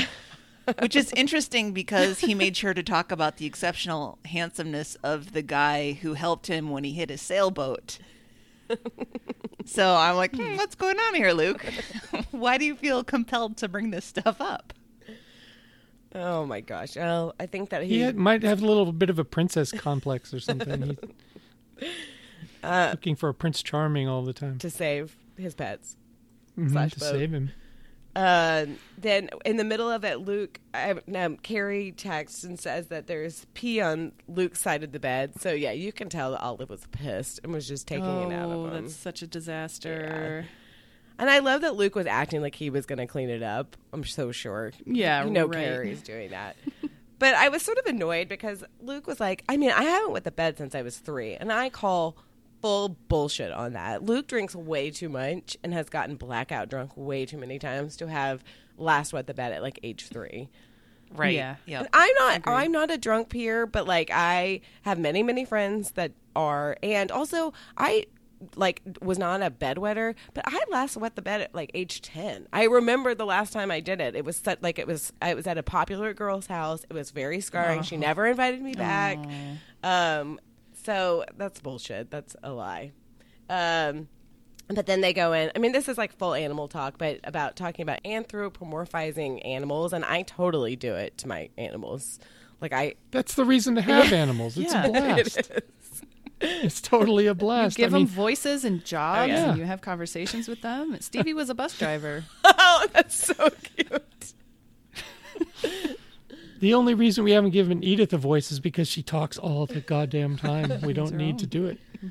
which is interesting because he made sure to talk about the exceptional handsomeness of the guy who helped him when he hit his sailboat. so I'm like, hmm, what's going on here, Luke? [LAUGHS] Why do you feel compelled to bring this stuff up? Oh my gosh! Well, I think that He he, had, might have a little bit of a princess complex or something. He's [LAUGHS] Uh, looking for a Prince Charming all the time to save his pets. Mhm, slash to boat. save him. Uh, then in the middle of it, Luke, um, Carrie texts and says that there's pee on Luke's side of the bed. So yeah, you can tell that Olive was pissed and was just taking it out Oh, of him. that's such a disaster. And I love that Luke was acting like he was going to clean it up. I'm so sure. Yeah, you know right. Carrie's [LAUGHS] doing that. but I was sort of annoyed because Luke was like, I mean, I haven't wet the bed since I was three, and I call full bullshit on that. Luke drinks way too much and has gotten blackout drunk way too many times to have last wet the bed at like age three. Right. Yeah. Yeah. I'm not I'm not a drunk peer, but like I have many many friends that are, and also I like was not a bedwetter, but I last wet the bed at like age ten. I remember the last time I did it. It was set, like it was I was at a popular girl's house. It was very scarring. She never invited me back. Um, so that's bullshit. That's a lie. Um, but then they go in. I mean, this is like full animal talk, but about talking about anthropomorphizing animals, and I totally do it to my animals. Like I, That's the reason to have [LAUGHS] animals. It's Yeah. a blast. It's totally a blast. You give I mean, them voices and jobs, yeah. and you have conversations with them. Stevie was a bus driver. [LAUGHS] oh, that's so cute. [LAUGHS] the only reason we haven't given Edith a voice is because she talks all the goddamn time. [LAUGHS] We don't need to do it. [LAUGHS]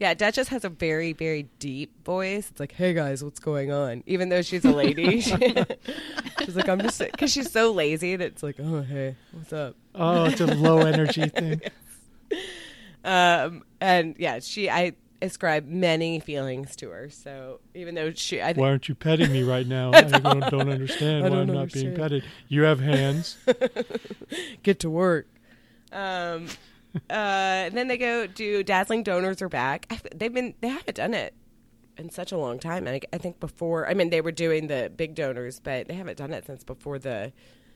Yeah, Duchess has a very, very deep voice. It's like, "Hey guys, what's going on?" Even though she's a lady, she- [LAUGHS] she's like, "I'm just," because she's so lazy that it's like, "Oh, hey, what's up?" Oh, it's a low energy thing. Um, and yeah, she, I ascribe many feelings to her. So even though she, I Why aren't you petting me right now? [LAUGHS] I don't, don't understand I why don't I'm not being petted. You have hands. [LAUGHS] get to work. Um, uh, and then they go do dazzling donors are back. I, they've been they haven't done it in such a long time. I, I think before. I mean, they were doing the big donors, but they haven't done it since before the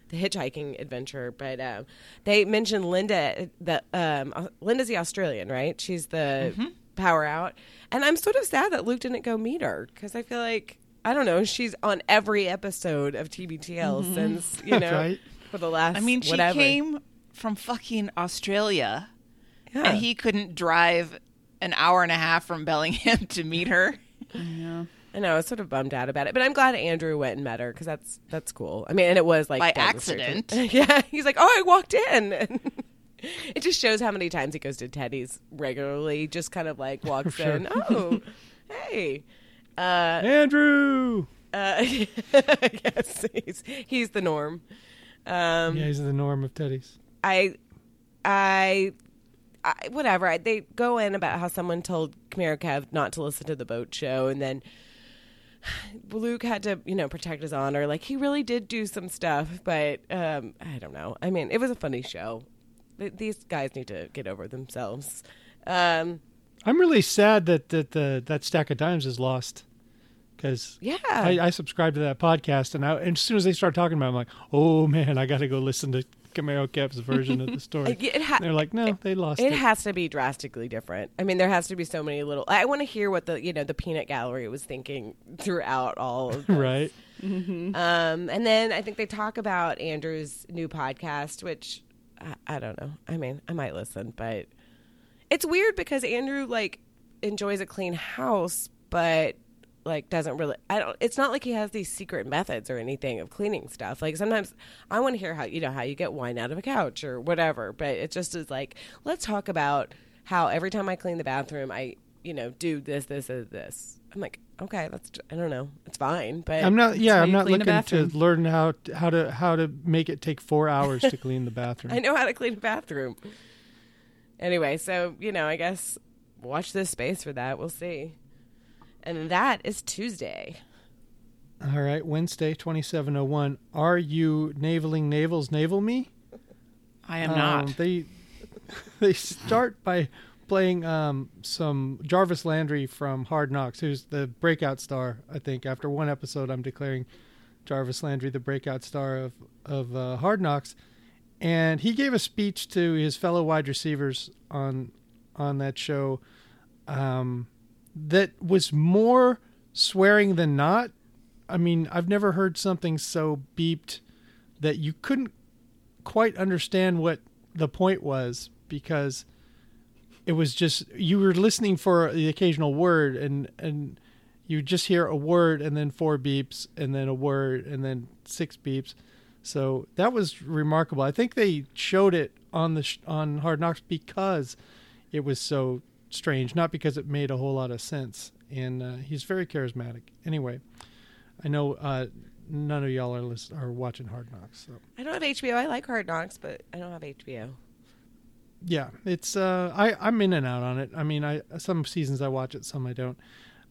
the hitchhiking adventure. But um, they mentioned Linda. The um, Linda's the Australian, right? She's the power out, and I'm sort of sad that Luke didn't go meet her because I feel like. I don't know. She's on every episode of TBTL mm-hmm. since you know right? for the last. I mean, she whatever. came from fucking Australia, Yeah. and he couldn't drive an hour and a half from Bellingham [LAUGHS] to meet her. Yeah. I know, I was sort of bummed out about it, but I'm glad Andrew went and met her because that's that's cool. I mean, and it was like By down the street. accident. [LAUGHS] yeah, he's like, oh, I walked in. [LAUGHS] [LAUGHS] it just shows how many times he goes to Teddy's regularly. Just kind of like [LAUGHS] walks Sure. in. Oh, hey. Uh, Andrew. uh, [LAUGHS] yes, he's he's the norm. Um, Yeah, he's the norm of Teddy's. I, I, I whatever. I, they go in about how someone told Camaro Kev not to listen to the boat show, and then [SIGHS] Luke had to, you know, protect his honor. Like he really did do some stuff, but um, I don't know. I mean, it was a funny show. Th- These guys need to get over themselves. Um, I'm really sad that that the that stack of dimes is lost because yeah, I, I subscribe to that podcast, and, I, and as soon as they start talking about, it, I'm like, oh man, I got to go listen to Camaro Kev's version of the [LAUGHS] story. Ha- They're like, no, they lost it it. has to be drastically different. I mean, there has to be so many little. I want to hear what the you know the peanut gallery was thinking throughout all of this. right? Um, and then I think they talk about Andrew's new podcast, which I, I don't know. I mean, I might listen, but it's weird because Andrew like enjoys a clean house, but like doesn't really. I don't. It's not like he has these secret methods or anything of cleaning stuff. Like sometimes I want to hear how you know how you get wine out of a couch or whatever, but it just is like let's talk about how every time I clean the bathroom, I you know do this, this, this, this. I'm like, okay, that's I don't know, it's fine, but I'm not. Yeah, I'm not looking to learn how how to how to make it take four hours to clean the [LAUGHS] bathroom. I know how to clean a bathroom. Anyway, so you know, I guess watch this space for that. We'll see. And that is Tuesday. All right, Wednesday, 2701. Are you navaling navels naval me? I am Um, not. They [LAUGHS] they start by playing um, some Jarvis Landry from Hard Knocks, who's the breakout star. I think after one episode, I'm declaring Jarvis Landry the breakout star of of uh, Hard Knocks, and he gave a speech to his fellow wide receivers on on that show um, that was more swearing than not. I mean, I've never heard something so beeped that you couldn't quite understand what the point was because it was just you were listening for the occasional word and and you just hear a word and then four beeps and then a word and then six beeps. So that was remarkable. I think they showed it on the sh- on hard knocks because it was so strange not because it made a whole lot of sense. And uh, he's very charismatic. Anyway i know uh, none of y'all are are watching hard knocks so. I don't have HBO. I like Hard Knocks, but I don't have HBO. Yeah it's uh i i'm in and out on it i mean i some seasons i watch it some i don't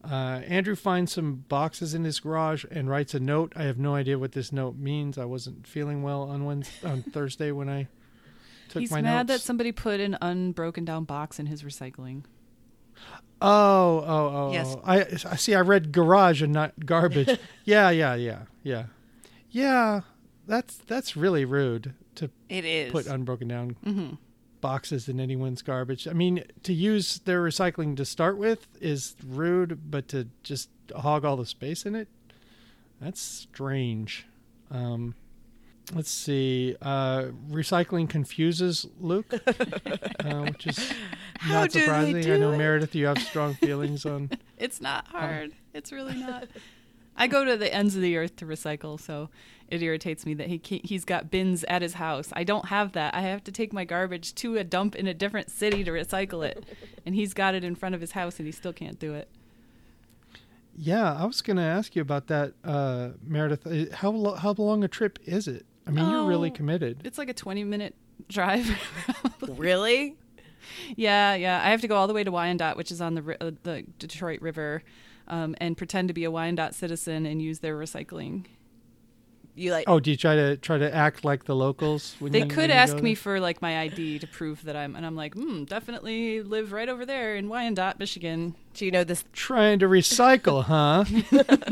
uh andrew finds some boxes in his garage and writes a note i have no idea what this note means i wasn't feeling well on wednesday on [LAUGHS] thursday when i took He's my He's mad that somebody put an unbroken down box in his recycling. oh oh oh Yes. oh. i i see i read garage and not garbage [LAUGHS] yeah yeah yeah yeah yeah that's that's really rude to it is. put unbroken down Mm-hmm. Boxes in anyone's garbage. I mean, to use their recycling to start with is rude, but to just hog all the space in it, that's strange. Um, let's see. Uh, recycling confuses Luke, [LAUGHS] uh, which is [LAUGHS] How not surprising. I know it? Meredith, you have strong [LAUGHS] feelings on. It's not hard. It's really not. I go to the ends of the earth to recycle, so it irritates me that he he's got bins at his house. I don't have that. I have to take my garbage to a dump in a different city to recycle it, [LAUGHS] and he's got it in front of his house, and he still can't do it. Yeah, I was going to ask you about that, uh, Meredith. Uh, How lo- how long a trip is it? I mean, you're really Oh. committed. It's like a twenty minute drive. [LAUGHS] Really? Yeah, yeah. I have to go all the way to Wyandotte, which is on the uh, the Detroit River, um, and pretend to be a Wyandotte citizen and use their recycling. You like? Oh, do you try to try to act like the locals? When They you, could when you ask go me for like my ID to prove that I'm, and I'm like, hmm, definitely live right over there in Wyandotte, Michigan. Do you know this? Trying to recycle, huh?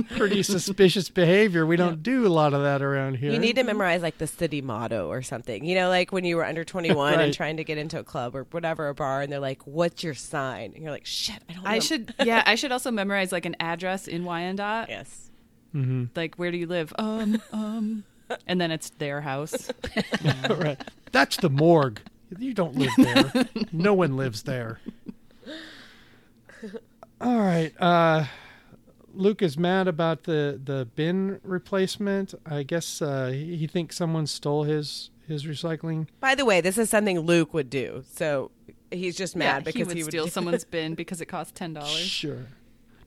[LAUGHS] Pretty suspicious behavior. We don't do a lot of that around here. You need to memorize like the city motto or something. You know, like when you were under 21 Right. and trying to get into a club or whatever, a bar, and they're like, "What's your sign?" And you're like, "Shit, I don't." know. I should, yeah, I should also memorize like an address in Wyandotte. Yes. Hmm Like, where do you live? Um, um, [LAUGHS] and then it's their house. [LAUGHS] right. That's the morgue. You don't live there. [LAUGHS] no one lives there. All right. Uh, Luke is mad about the, the bin replacement. I guess uh, he he thinks someone stole his his recycling. By the way, this is something Luke would do. So he's just mad Yeah, because he would steal someone's bin because it costs ten dollars. Sure.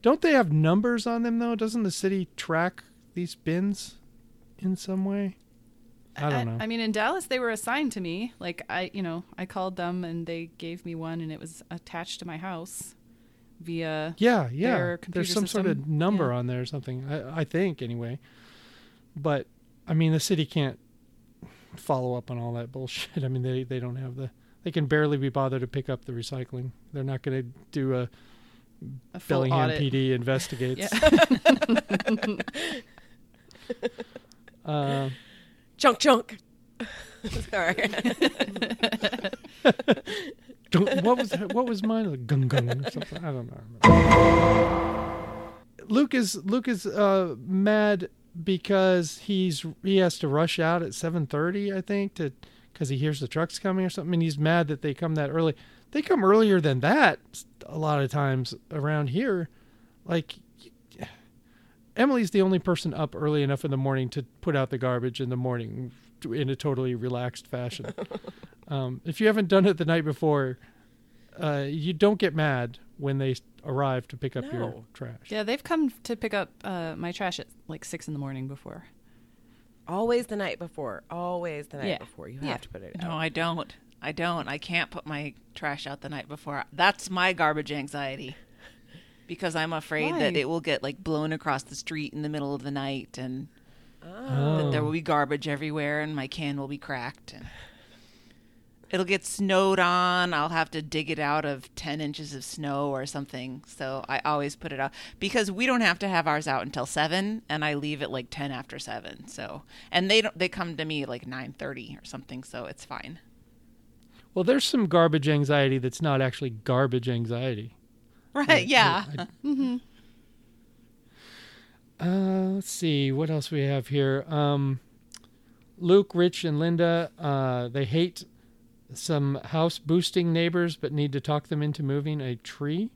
Don't they have numbers on them though? Doesn't the city track these bins in some way? I don't know. I mean, in Dallas, they were assigned to me. Like I, you know, I called them and they gave me one, and it was attached to my house via. yeah, yeah. There's some sort of number yeah. on there or something. I, I think anyway. But I mean, the city can't follow up on all that bullshit. [LAUGHS] I mean, they they don't have the. They can barely be bothered to pick up the recycling. They're not going to do a Bellingham audit. PD investigates. [LAUGHS] uh, chunk chunk. Sorry. [LAUGHS] What was what was mine? Like gung gung or something. I don't know. Luke is Luke is uh, mad because he's he has to rush out at seven thirty. I think to because he hears the trucks coming or something, and he's mad that they come that early. They come earlier than that a lot of times around here. Like Emily's the only person up early enough in the morning to put out the garbage in the morning in a totally relaxed fashion. [LAUGHS] Um, if you haven't done it the night before, uh, you don't get mad when they arrive to pick up your trash. Yeah, they've come to pick up uh, my trash at like six in the morning before. Always the night before. Always the night Yeah. before. You Yeah. have to put it No. I don't. I don't. I can't put my trash out the night before. That's my garbage anxiety. Because I'm afraid that it will get like blown across the street in the middle of the night and Oh. that there oh. will be garbage everywhere and my can will be cracked and it'll get snowed on. I'll have to dig it out of 10 inches of snow or something. So I always put it out because we don't have to have ours out until 7 and I leave it like 10 after 7. So and they don't they come to me like 9:30 or something, so it's fine. Well, there's some garbage anxiety that's not actually garbage anxiety. Right, yeah. I- [LAUGHS] Uh, let's see what else we have here. Um, Luke, Rich, and Linda. Uh, they hate some house boosting neighbors, but need to talk them into moving a tree.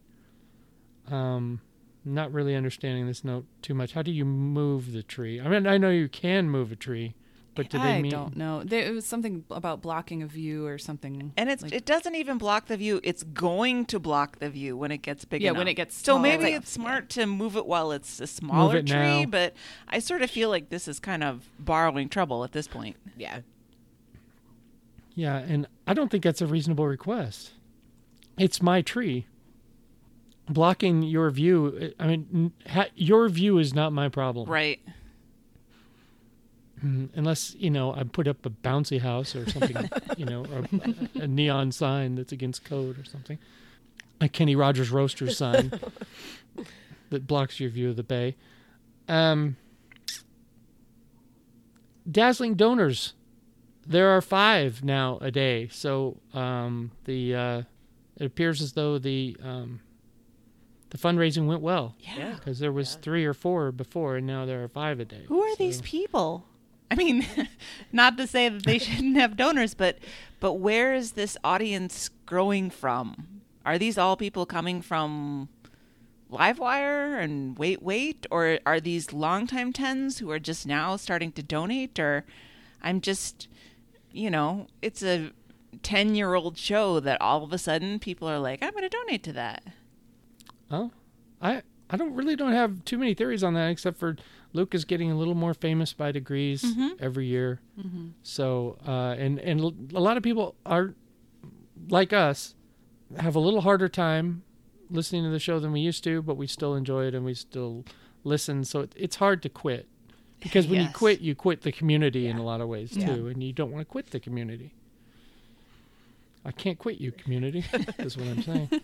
Um, not really understanding this note too much. How do you move the tree? I mean, I know you can move a tree, but do they I mean? don't know. There, it was something about blocking a view or something. And it's like- it doesn't even block the view. It's going to block the view when it gets big Yeah, enough. when it gets so maybe enough, it's smart to move it while it's a smaller it tree. now. But I sort of feel like this is kind of borrowing trouble at this point. Yeah. Yeah, and I don't think that's a reasonable request. It's my tree. Blocking your view, I mean, ha- your view is not my problem. Right. Mm, Unless, you know, I put up a bouncy house or something, [LAUGHS] you know, or a, a neon sign that's against code or something. A Kenny Rogers roaster sign [LAUGHS] that blocks your view of the bay. Um, dazzling donors. There are five now a day. So um, the uh, it appears as though the um, the fundraising went well Yeah. because there was three or four before, and now there are five a day. Who are these people? I mean, [LAUGHS] not to say that they [LAUGHS] shouldn't have donors, but but where is this audience growing from? Are these all people coming from Livewire and Wait Wait, or are these longtime tens who are just now starting to donate? Or I'm just, you know, it's a ten year old show that all of a sudden people are like, I'm going to donate to that. Oh, I I don't really don't have too many theories on that except for Luke is getting a little more famous by degrees every year. So uh, and and a lot of people are like us have a little harder time listening to the show than we used to, but we still enjoy it and we still listen. So it, it's hard to quit because when you quit, you quit the community in a lot of ways Yeah. too, and you don't want to quit the community. I can't quit you, community. [LAUGHS] is what I'm saying. [LAUGHS]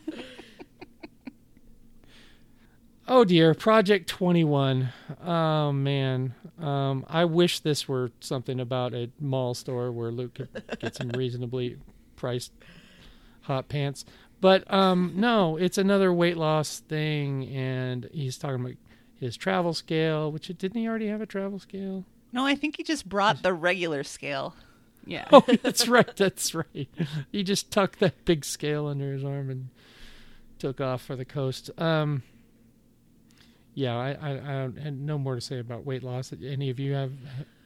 Oh dear, Project 21. Oh man. Um, I wish this were something about a mall store where Luke could get some [LAUGHS] reasonably priced hot pants. But um, no, it's another weight loss thing, and he's talking about his travel scale, which didn't he already have a travel scale? No, I think he just brought the regular scale. Yeah. Oh, [LAUGHS] that's [LAUGHS] right. That's right. He just tucked that big scale under his arm and took off for the coast. Um, yeah, I, I, I had no more to say about weight loss. Any of you have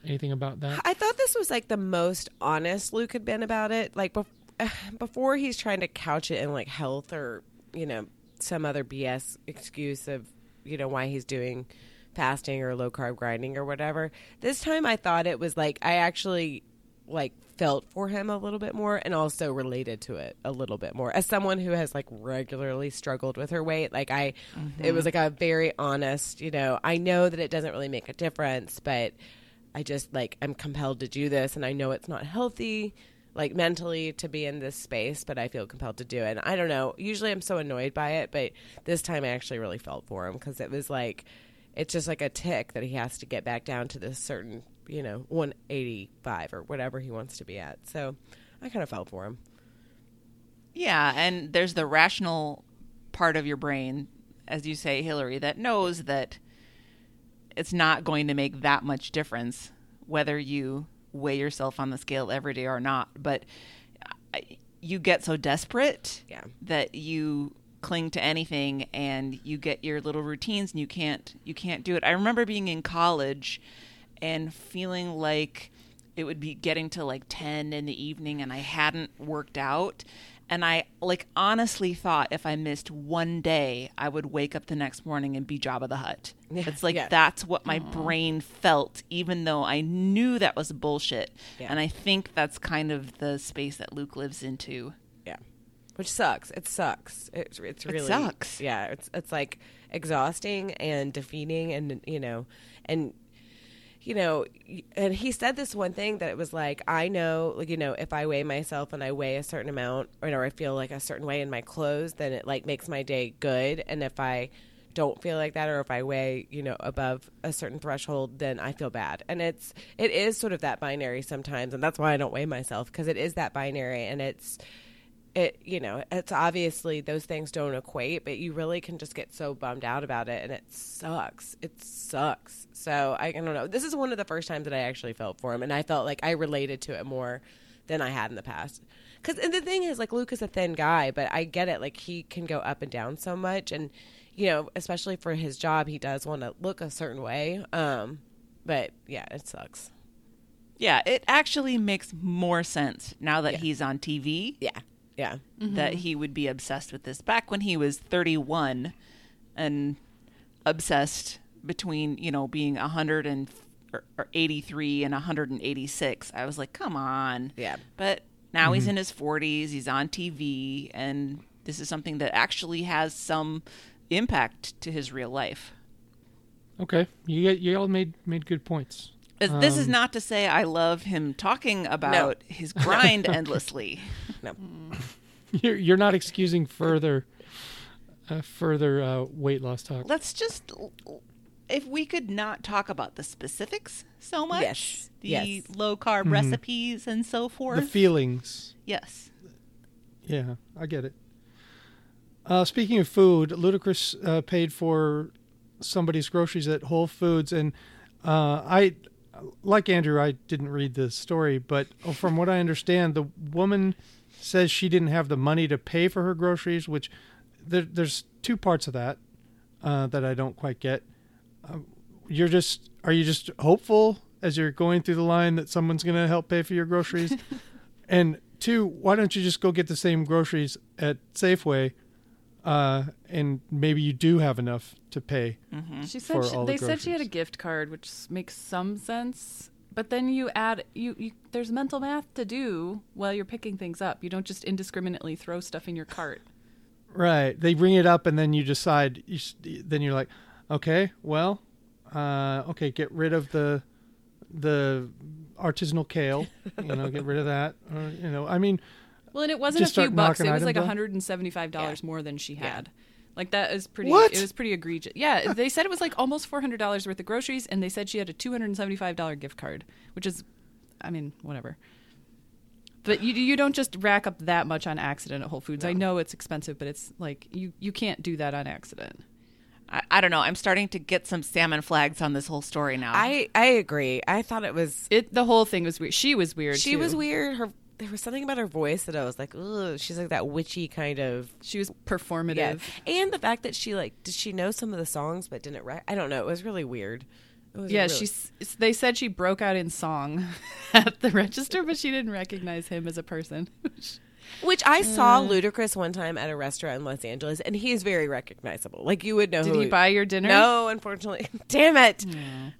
anything about that? I thought this was like the most honest Luke had been about it. Like bef- [SIGHS] before, he's trying to couch it in like health or you know some other BS excuse of you know why he's doing fasting or low carb grinding or whatever. This time, I thought it was like I actually like felt for him a little bit more and also related to it a little bit more. As someone who has like regularly struggled with her weight like i it was mm-hmm. like a very honest you know i know that it doesn't really make a difference but i just like i'm compelled to do this and i know it's not healthy like mentally to be in this space but i feel compelled to do it. And i don't know usually i'm so annoyed by it but this time i actually really felt for him because it was like it's just like a tick that he has to get back down to this certain you know 185 or whatever he wants to be at so i kind of felt for him Yeah, and there's the rational part of your brain, as you say, Hillary, that knows that it's not going to make that much difference whether you weigh yourself on the scale every day or not. But you get so desperate Yeah. that you cling to anything and you get your little routines and you can't you can't do it. I remember being in college and feeling like it would be getting to like 10 in the evening and I hadn't worked out and I like honestly thought if I missed one day I would wake up the next morning and be Jabba the Hutt. Yeah, It's like yeah. that's what my brain felt even though I knew that was bullshit. Yeah. And I think that's kind of the space that Luke lives into. yeah which sucks it sucks it's, it's It really sucks. yeah it's it's like exhausting and defeating and you know and you know and he said this one thing that it was like i know like you know if i weigh myself and i weigh a certain amount or, or i feel like a certain way in my clothes then it like makes my day good. And if i don't feel like that or if i weigh you know above a certain threshold then i feel bad. And it's it is sort of that binary sometimes. And that's why i don't weigh myself because it is that binary. And it's it you know it's obviously those things don't equate but you really can just get so bummed out about it and it sucks. It sucks. So I, I don't know. This is one of the first times that i actually felt for him and i felt like i related to it more than i had in the past. Because and the thing is like luke is a thin guy but i get it. Like he can go up and down so much and you know especially for his job he does want to look a certain way um but yeah it sucks. Yeah, it actually makes more sense now that Yeah. he's on TV yeah yeah that he would be obsessed with this. Back when he was 31 and obsessed between, you know, being 100 and or, or 83 and 186, I was like, come on. Yeah. But now he's in his 40s, he's on TV, and this is something that actually has some impact to his real life. Okay, you you all made made good points. This Um, is not to say I love him talking about his [LAUGHS] grind endlessly. No [LAUGHS] You're you're not excusing further uh, further uh, weight loss talk. Let's just, if we could not talk about the specifics so much, Yes. the Yes. low carb recipes and so forth, The feelings. yes. Yeah, I get it. Uh, speaking of food, Ludacris uh, paid for somebody's groceries at Whole Foods, and uh, I, like Andrew, I didn't read the story, but from what I understand, the woman says she didn't have the money to pay for her groceries, which there, there's two parts of that uh, that I don't quite get. Uh, you're just, are you just hopeful as you're going through the line that someone's going to help pay for your groceries? [LAUGHS] And two, why don't you just go get the same groceries at Safeway, uh, and maybe you do have enough to pay. She for said she, all the they said she had a gift card, which makes some sense. But then you add you, you there's mental math to do while you're picking things up. You don't just indiscriminately throw stuff in your cart. Right? They bring it up, and then you decide. You, then you're like, okay, well, uh, okay, get rid of the the artisanal kale. You know, get rid of that. Or, you know, I mean, Well, and it wasn't a few bucks. It was like items hundred and seventy five dollars more than she Yeah. Had. Like that is pretty. What? It was pretty egregious. Yeah, they said it was like almost four hundred dollars worth of groceries, and they said she had a two hundred and seventy five dollar gift card, which is, I mean, whatever. But you you don't just rack up that much on accident at Whole Foods. I know it's expensive, but it's like you you can't do that on accident. I, I don't know. I'm starting to get some salmon flags on this whole story now. I I agree. I thought it was It the whole thing was weird. She was weird. she too. was weird. Her there was something about her voice that I was like, ugh. She's like that witchy kind of. She was performative. Yeah, and the fact that she like did she know some of the songs but didn't. Re- I don't know. It was really weird. Was Yeah, really- she's. They said she broke out in song [LAUGHS] at the register, but she didn't recognize him as a person. [LAUGHS] Which I saw Uh. Ludacris one time at a restaurant in Los Angeles, and he is very recognizable. Like you would know. Did who he buy your dinner? No, unfortunately. [LAUGHS] Damn it!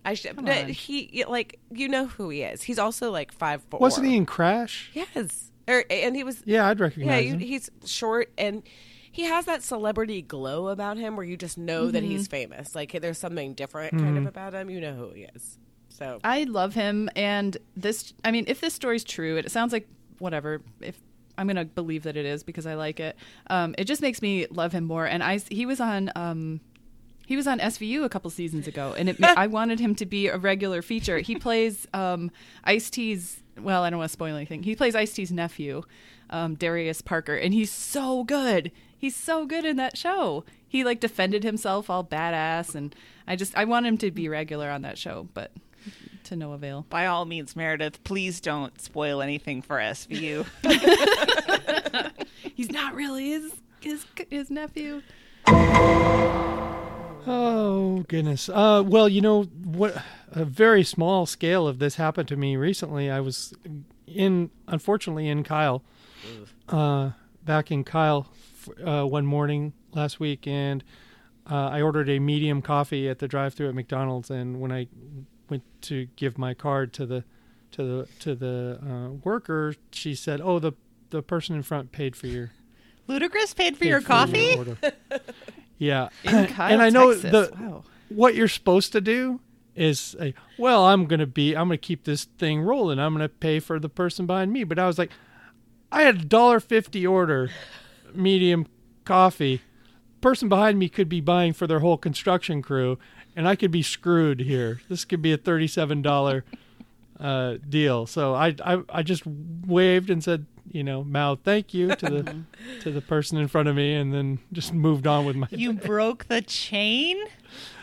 I should. Come no, on. he like you know who he is. He's also like five four. Wasn't he in Crash? Yes, or, and he was. Yeah, I'd Yeah, recognize you, him. he's short and he has that celebrity glow about him where you just know that Mm-hmm. he's famous. Like there's something different kind of about him. You know who he is. So I love him, and this. I mean, if this story's true, it sounds like whatever. If I'm gonna believe that it is because I like it, um, it just makes me love him more. And I, he was on. Um, he was on SVU a couple seasons ago, and it, I [LAUGHS] wanted him to be a regular feature. He plays um, Ice T's. Well, I don't want to spoil anything. He plays Ice T's nephew, um, Darius Parker, and he's so good. He's so good in that show. He like defended himself all badass, and I just I want him to be regular on that show, but to no avail. By all means, Meredith, please don't spoil anything for SVU. [LAUGHS] He's not really his his his nephew. Oh goodness. Uh, well, you know what? A very small scale of this happened to me recently. I was in, unfortunately, in Kyle, uh, back in Kyle, uh, one morning last week, and uh, I ordered a medium coffee at the drive-through at McDonald's. And when I went to give my card to the to the to the uh, worker, she said, "Oh, the the person in front paid for your [LAUGHS] Ludacris paid for paid your coffee? order." [LAUGHS] yeah, In Kyle, and I know Texas. the wow. what you're supposed to do is say, well, I'm going to be, I'm going to keep this thing rolling. I'm going to pay for the person behind me. But I was like, I had a dollar fifty order, [LAUGHS] medium coffee. Person behind me could be buying for their whole construction crew, and I could be screwed here. This could be a thirty-seven dollar uh, deal. So I, I, I just waved and said, you know, Mao, thank you to the [LAUGHS] to the person in front of me, and then just moved on with my. You broke the chain?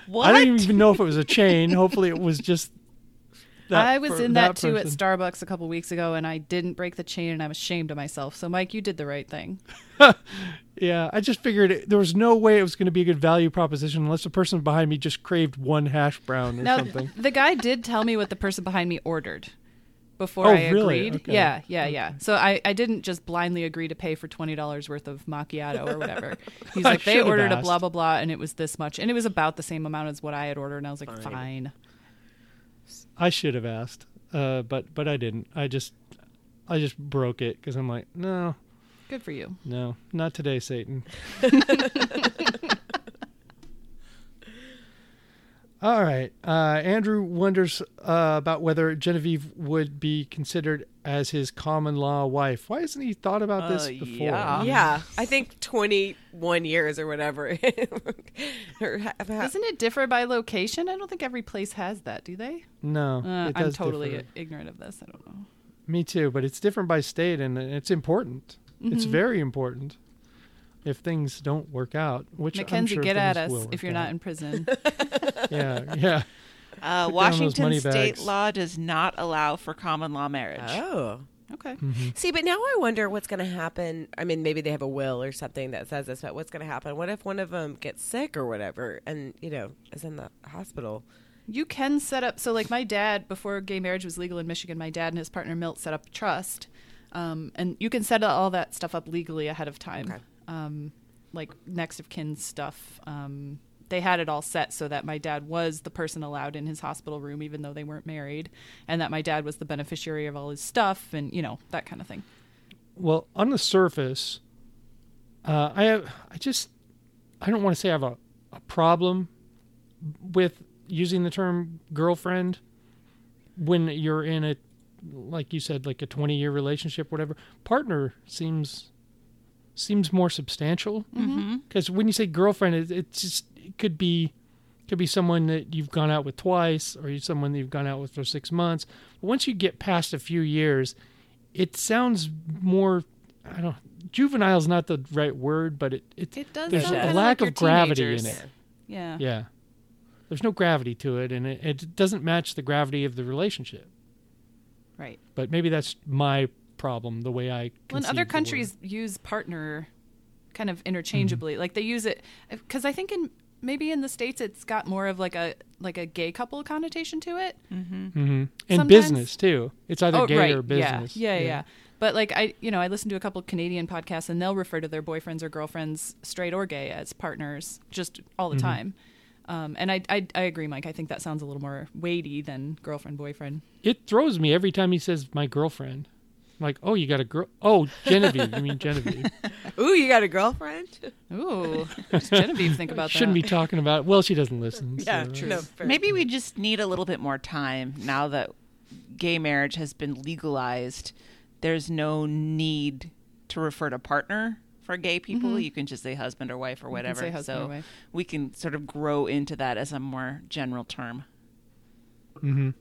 What? I didn't even know if it was a chain. Hopefully, it was just. That I was per- in that, too at. Starbucks a couple weeks ago, and I didn't break the chain, and I'm ashamed of myself. So, Mike, you did the right thing. [LAUGHS] Yeah, I just figured it, there was no way it was going to be a good value proposition unless the person behind me just craved one hash brown or Now, something. the guy did tell me what the person behind me ordered before Oh, I really? agreed. Okay. Yeah, yeah, yeah. So I, I didn't just blindly agree to pay for twenty dollars worth of macchiato or whatever. [LAUGHS] He's like, they ordered a blah blah blah, and it was this much, and it was about the same amount as what I had ordered, and I was like, fine. I should have asked, uh, but but I didn't. I just I just broke it because I'm like, no, Good for you. no, not today, Satan. [LAUGHS] All right. Uh, Andrew wonders uh, about whether Genevieve would be considered as his common law wife. Why hasn't he thought about this Uh, before? yeah. yeah, I think 21 years or whatever. [LAUGHS] Or ha- ha- Doesn't it differ by location? I don't think every place has that, do they? No, Uh, I'm totally differ. ignorant of this. I don't know. Me too, but it's different by state, and it's important. It's Mm-hmm. very important. If things don't work out, which I'm Mackenzie, sure get at us if you're not in prison. [LAUGHS] yeah, yeah. Uh, Washington state bags. law does not allow for common law marriage. oh. okay. Mm-hmm. See, but now I wonder what's going to happen. I mean, maybe they have a will or something that says this, but what's going to happen? What if one of them gets sick or whatever and, you know, is in the hospital? You can set up so like my dad before gay marriage was legal in Michigan, my dad and his partner Milt set up a trust. Um, and you can set all that stuff up legally ahead of time. Okay. Um, like next of kin stuff. Um, they had it all set so that my dad was the person allowed in his hospital room even though they weren't married and that my dad was the beneficiary of all his stuff and you know that kind of thing. Well, on the surface, uh, I have, I just I don't want to say I have a, a problem with using the term girlfriend when you're in a like you said like a 20 year relationship whatever partner seems seems more substantial mm-hmm. because when you say girlfriend it, it just it could be could be someone that you've gone out with twice or someone that you've gone out with for six months but once you get past a few years it sounds more i don't juvenile is not the right word but it, it, It does there's a lack like of gravity teenagers. in it Yeah. Yeah. There's no gravity to it, and it, it doesn't match the gravity of the relationship. Right. But maybe that's my problem, the way I. Well, in other the countries use partner kind of Mm-hmm. interchangeably. Like they use it because I think in maybe in the states it's got more of like a like a gay couple connotation to it. word. Mhm. in sometimes- business too. It's either oh, gay right. or business. Yeah. Yeah, yeah. But like I, you know, I listen to a couple Canadian podcasts and they'll refer to their boyfriends or girlfriends, straight or gay, as partners, just all the Mm-hmm. time. Um, and I, I, I agree, Mike. I think that sounds a little more weighty than girlfriend boyfriend. It throws me every time he says my girlfriend. I'm like, oh, you got a girl? Oh, Genevieve. you mean Genevieve? [LAUGHS] Ooh, you got a girlfriend? Ooh, what does Genevieve think about that. Shouldn't be talking about. Well, she doesn't listen. [LAUGHS] Yeah, so- true. No. Maybe we just need a little bit more time now that gay marriage has been legalized. There's no need to refer to partner for gay people. You can just say husband or wife or whatever. say husband so or wife. we can sort of grow into that as a more general term. Hmm.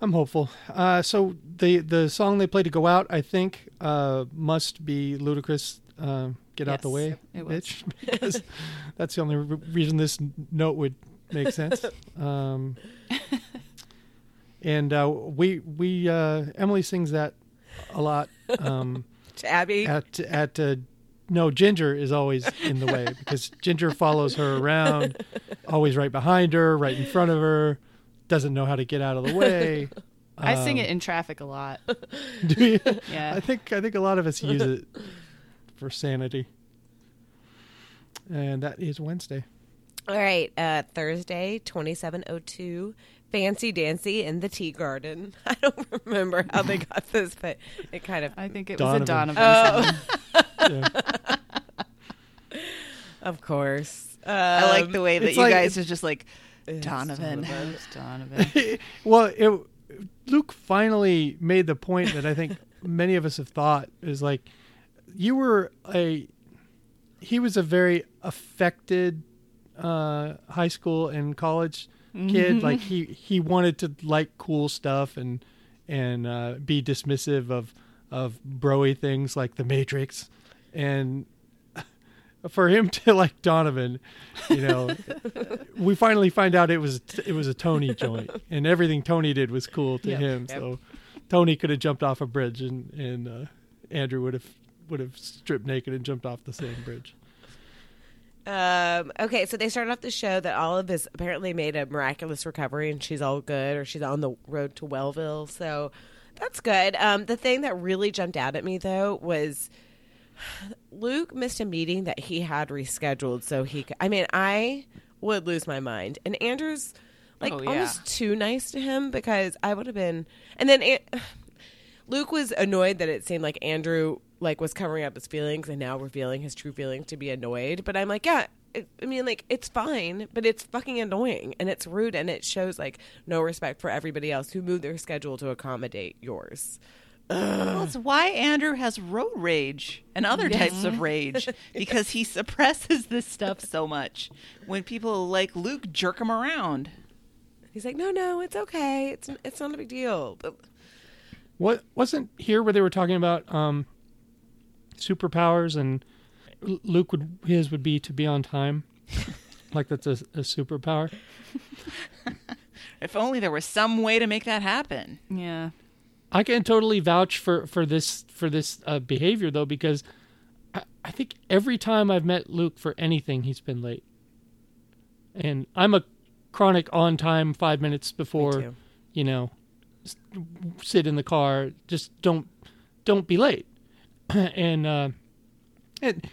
I'm hopeful. Uh, so the the song they play to go out, I think, uh, must be Ludacris. Uh, Get out the way, it bitch. [LAUGHS] because that's the only re- reason this n- note would make sense. [LAUGHS] Um, and uh, we we uh, Emily sings that a lot. Um, To [LAUGHS] Abby. at at uh, no Ginger is always in the way because Ginger follows her around, always right behind her, right in front of her, doesn't know how to get out of the way. I sing Um, it in traffic a lot. [LAUGHS] Do you? Yeah. I think I think a lot of us use it for sanity. And that is Wednesday. All right, uh, Thursday, 2702, Fancy Dancy in the Tea Garden. [LAUGHS] I don't remember how they got this, but it kind of, I think it Donovan. was a Donovan. oh, song. [LAUGHS] Yeah. of course. I like the way that you like- guys are just like Donovan. It's Donovan. [LAUGHS] well, it, Luke finally made the point that I think many of us have thought is like you were a he was a very affected uh, high school and college kid. Like he he wanted to like cool stuff and and uh, be dismissive of of broy things like the Matrix and. [LAUGHS] For him to like Donovan, you know, we finally find out it was it was a Tony joint, [LAUGHS] and everything Tony did was cool to Yep. him. So Tony could have jumped off a bridge, and and uh, Andrew would have would have stripped naked and jumped off the same bridge. Um, okay, so they started off the show that Olive has apparently made a miraculous recovery and she's all good, or she's on the road to Wellville. So that's good. Um, the thing that really jumped out at me though was Luke missed a meeting that he had rescheduled. So he. Could, I mean, I would lose my mind, and Andrew's like Oh, yeah. almost too nice to him because I would have been, and then. An- [SIGHS] Luke was annoyed that it seemed like Andrew like was covering up his feelings and now revealing his true feelings to be annoyed. But I'm like, yeah, it, I mean, like it's fine, but it's fucking annoying and it's rude and it shows like no respect for everybody else who moved their schedule to accommodate yours. Well, it's why Andrew has road rage and other types of rage [LAUGHS] because he suppresses this stuff so much. When people like Luke jerk him around, He's like, no, no, it's okay. It's it's not a big deal. But What wasn't here where they were talking about um, superpowers and Luke would his would be to be on time, [LAUGHS] like that's a, a superpower. if only there was some way to make that happen. yeah. I can totally vouch for for this for this uh, behavior though because I, I think every time I've met Luke for anything he's been late, and I'm a chronic on time five minutes before you know s- sit in the car just don't don't be late [CLEARS THROAT] and uh it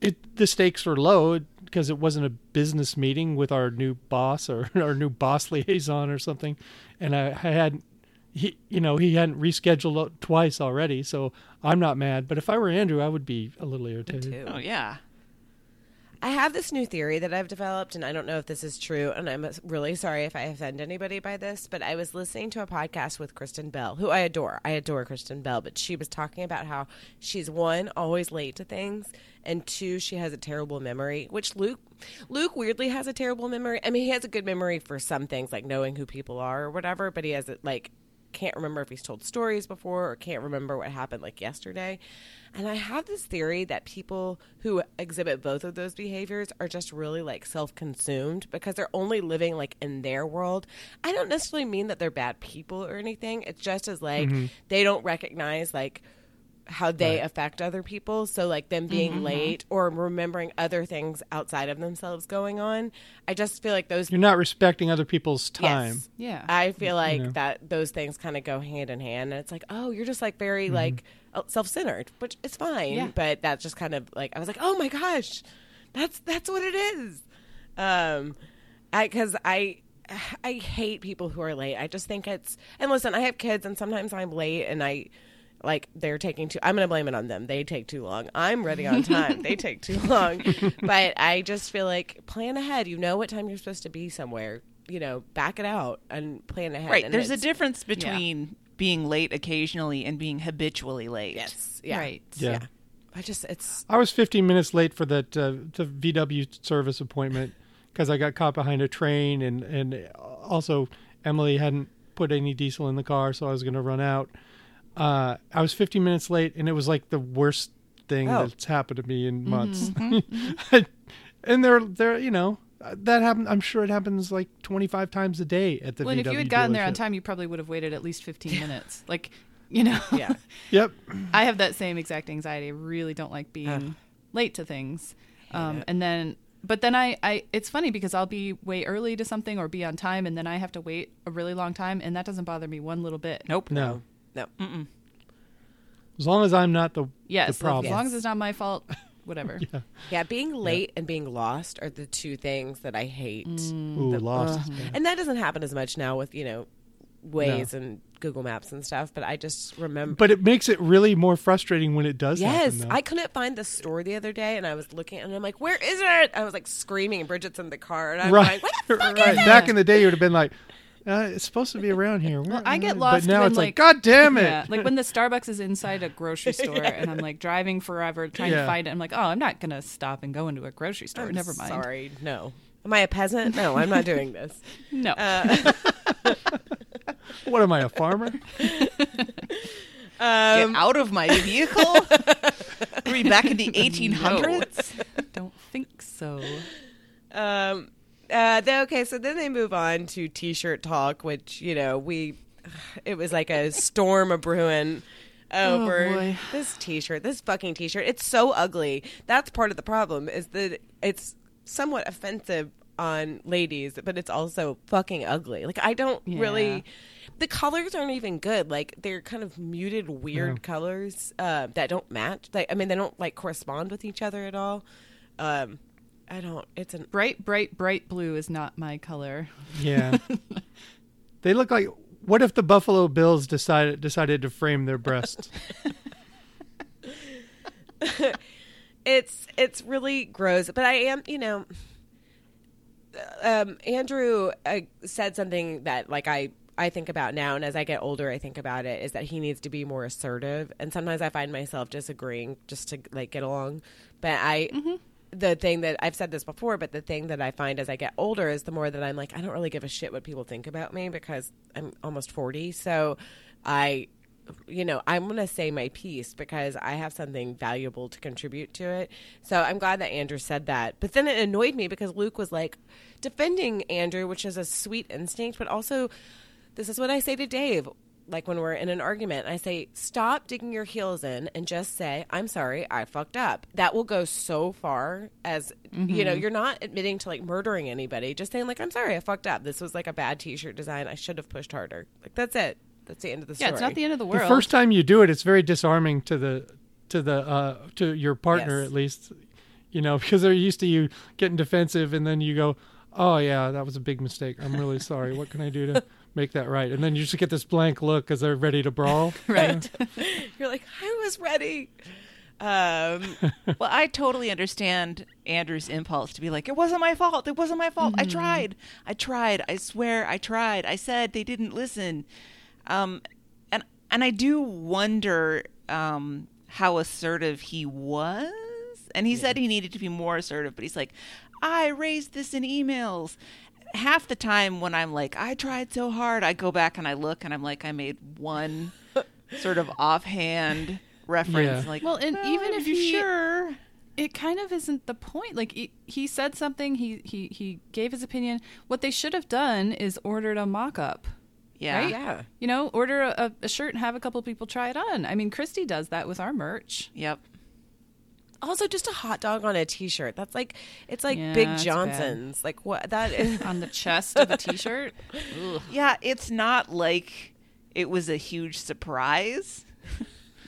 it the stakes were low because it wasn't a business meeting with our new boss or [LAUGHS] our new boss liaison or something and i, I had he you know he hadn't rescheduled it twice already so i'm not mad but if i were andrew i would be a little irritated too. Oh yeah. I have this new theory that I've developed, and I don't know if this is true, and I'm really sorry if I offend anybody by this, but I was listening to a podcast with Kristen Bell, who I adore. I adore Kristen Bell, but she was talking about how she's one, always late to things, and two, she has a terrible memory, which Luke Luke weirdly has a terrible memory. I mean, he has a good memory for some things, like knowing who people are or whatever, but he has it like can't remember if he's told stories before or can't remember what happened like yesterday. And I have this theory that people who exhibit both of those behaviors are just really like self-consumed because they're only living like in their world. I don't necessarily mean that they're bad people or anything. It's just as like mm-hmm. they don't recognize like how they affect other people. So like them being late or remembering other things outside of themselves going on. I just feel like those You're not respecting other people's time. Yes. Yeah. I feel like know. that those things kind of go hand in hand, and it's like, oh, you're just like Mm-hmm. very like uh, self-centered, which is fine. Yeah. But that's just kind of like I was like, oh my gosh, that's that's what it is. Um, I because I. I hate people who are late. I just think it's and listen, I have kids and sometimes I'm late and I like they're taking too I'm going to blame it on them. They take too long. I'm ready on time. they take too long. [LAUGHS] But I just feel like plan ahead. You know what time you're supposed to be somewhere. You know, back it out and plan ahead. Right. And There's a difference between being late occasionally and being habitually late. Yes. Yeah. Right. Yeah. Yeah. I just it's I was 15 minutes late for that uh, the VW service appointment [LAUGHS] because I got caught behind a train and and also Emily hadn't put any diesel in the car, so I was going to run out. Uh, I was 15 minutes late, and it was like the worst thing Oh. that's happened to me in months. [LAUGHS] and they're they're you know that happened. I'm sure it happens like 25 times a day at the well, and if you had gotten there on time, you probably would have waited at least 15 minutes. Like, you know, [LAUGHS] yeah. [LAUGHS] Yep. I have that same exact anxiety. I really don't like being late to things. Um, and then, but then I, I, it's funny because I'll be way early to something or be on time, and then I have to wait a really long time, and that doesn't bother me one little bit. Nope. No. No. Mm-mm. As long as I'm not the Yes, the problem. as long as it's not my fault, [LAUGHS] whatever. Yeah, being late and being lost are the two things that I hate. Mm. Ooh, The- lost. Ugh. And that doesn't happen as much now with, you know, Waze and Google Maps and stuff, but I just remember But it makes it really more frustrating when it does Yes, happen. I couldn't find the store the other day, and I was looking, and I'm like, "Where is it?" I was like screaming, and Bridget's in the car, and I'm right. like, "What the fuck [LAUGHS] right. is it?" Back in the day, you would have been like, uh, "It's supposed to be around here." Well, I get lost But now when, it's like- like, "God damn it!" Yeah, like when the Starbucks is inside a grocery [LAUGHS] store, and I'm like driving forever trying Yeah. to find it. I'm like, oh, I'm not gonna stop and go into a grocery store. I'm Never mind. Sorry, no. Am I a peasant? No, I'm not doing this. [LAUGHS] No. Uh, [LAUGHS] what am I, a farmer? Get out of my vehicle. Are we back in the 1800s? don't think so. Um, uh, okay, so then they move on to T-shirt talk, which you know we, [SIGHS] it was like a storm of brewing over boy. this T-shirt, this fucking T-shirt. It's so ugly. That's part of the problem is that it's somewhat offensive on ladies, but it's also fucking ugly. Like I don't Yeah. really. The colors aren't even good. Like they're kind of muted, weird Yeah. colors uh, that don't match. Like I mean, they don't like correspond with each other at all. Um, I don't. It's a Bright, bright, bright blue is not my color. Yeah. [LAUGHS] they look like. What if the Buffalo Bills decided decided to frame their breasts? [LAUGHS] it's it's really gross but i am you know um andrew uh, said something that like i i think about now and as i get older i think about it is that he needs to be more assertive and sometimes i find myself disagreeing just to like get along but i the thing that I've said this before, but the thing that I find as I get older is the more that I'm like, I don't really give a shit what people think about me because I'm almost 40. So I you know, I'm going to say my piece because I have something valuable to contribute to it. So I'm glad that Andrew said that. But then it annoyed me because Luke was like defending Andrew, which is a sweet instinct, but also this is what I say to Dave. Like when we're in an argument, I say, stop digging your heels in and just say, I'm sorry, I fucked up. That will go so far as, you know, you're not admitting to like murdering anybody, just saying, like, I'm sorry, I fucked up. This was like a bad t shirt design. I should have pushed harder. Like, that's it. That's the end of the story. Yeah, it's not the end of the world. the first time you do it, it's very disarming to the to the uh, to your partner Yes. at least. You know, [LAUGHS] because they're used to you getting defensive, and then you go, "Oh yeah, that was a big mistake. I'm really sorry. What can I do to make that right?" And then you just get this blank look because they're ready to brawl. [LAUGHS] right. [LAUGHS] You're like, I was ready. Um, [LAUGHS] well, I totally understand Andrew's impulse to be like, it wasn't my fault. It wasn't my fault. I tried. I tried. I swear I tried. I said they didn't listen. Um, and and I do wonder um, how assertive he was. And he said he needed to be more assertive, but he's like, I raised this in emails. Half the time when I'm like, I tried so hard, I go back and I look and I'm like, I made one [LAUGHS] sort of offhand reference. Yeah. Like, Well, and even if you he- sure, it kind of isn't the point. Like he, he said something, he, he he gave his opinion. What they should have done is ordered a mock-up. yeah, Right? Yeah. You know, order a, a shirt and have a couple people try it on. I mean, Christy does that with our merch. yep. Also, just a hot dog on a T-shirt. That's like it's like Yeah, Big it's Johnson's. Like what that [LAUGHS] is. on the chest of a t-shirt. [LAUGHS] Yeah, it's not like it was a huge surprise.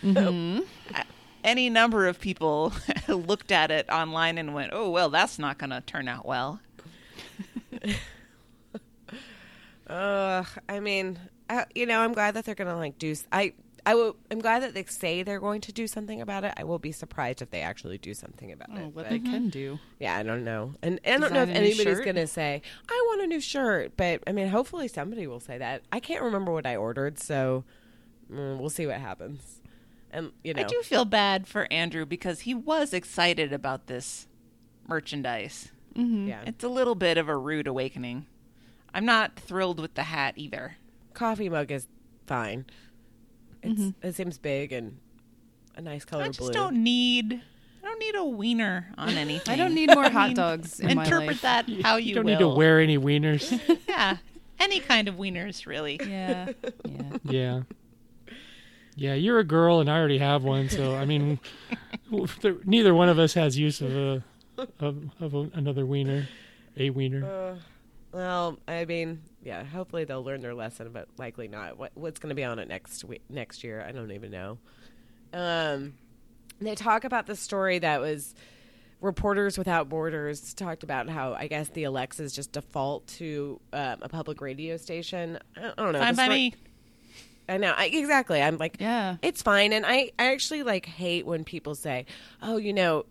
Mm-hmm. A- Any number of people [LAUGHS] looked at it online and went, "Oh well, that's not going to turn out well." Ugh. I mean, I, you know, I'm glad that they're gonna like do. s- I I will. I'm glad that they say they're going to do something about it. I will be surprised if they actually do something about Oh, it. what but- they can do. Yeah, I don't know, and, and I don't know if Design a new anybody's gonna say I want a new shirt. But I mean, hopefully somebody will say that. I can't remember what I ordered, so mm, we'll see what happens. And you know, I do feel bad for Andrew because he was excited about this merchandise. yeah, It's a little bit of a rude awakening. I'm not thrilled with the hat either. coffee mug is fine. It's Mm-hmm. it seems big and a nice color I just blue. don't need. I don't need a wiener on [LAUGHS] anything. I don't need more [LAUGHS] I hot mean, dogs in my Interpret life. that [LAUGHS] how you, You don't will. need to wear any wieners. Yeah, any kind of wieners, really. Yeah, yeah. yeah. Yeah, you're a girl and I already have one, so I mean, neither one of us has use of a of, of a, another wiener, a wiener. Uh, well, I mean, yeah. Hopefully they'll learn their lesson, but likely not. What what's going to be on it next week, next year? I don't even know. Um, they talk about the story that was Reporters Without Borders talked about how I guess the Alexas just default to um, a public radio station. I, I don't know. Fine by me. I know I, exactly. I'm like, Yeah. it's fine. And I, I actually like hate when people say, "Oh, you know,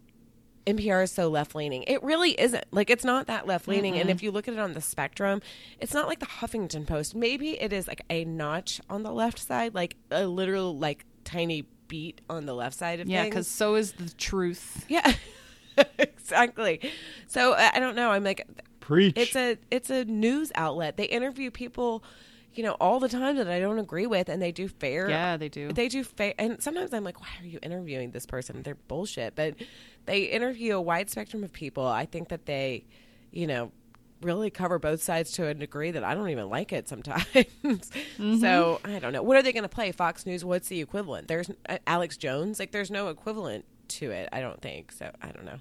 NPR is so left leaning." It really isn't. Like, it's not that left leaning. And mm-hmm. if you look at it on the spectrum, it's not like the Huffington Post. Maybe it is like a notch on the left side, like a literal like tiny beat on the left side of Yeah, things. Yeah, because so is the truth. yeah, [LAUGHS] exactly. So I I don't know. I'm like, Preach. it's a it's a news outlet. They interview people, you know, all the time that I don't agree with, and they do fair. Yeah, they do. They do fair, and sometimes I'm like, why are you interviewing this person? They're bullshit. But they interview a wide spectrum of people. I think that they, you know. Really cover both sides to a degree that I don't even like it sometimes. [LAUGHS] So I don't know. What are they going to play? Fox News? What's the equivalent? There's uh, Alex Jones. Like there's no equivalent to it. I don't think so. I don't know.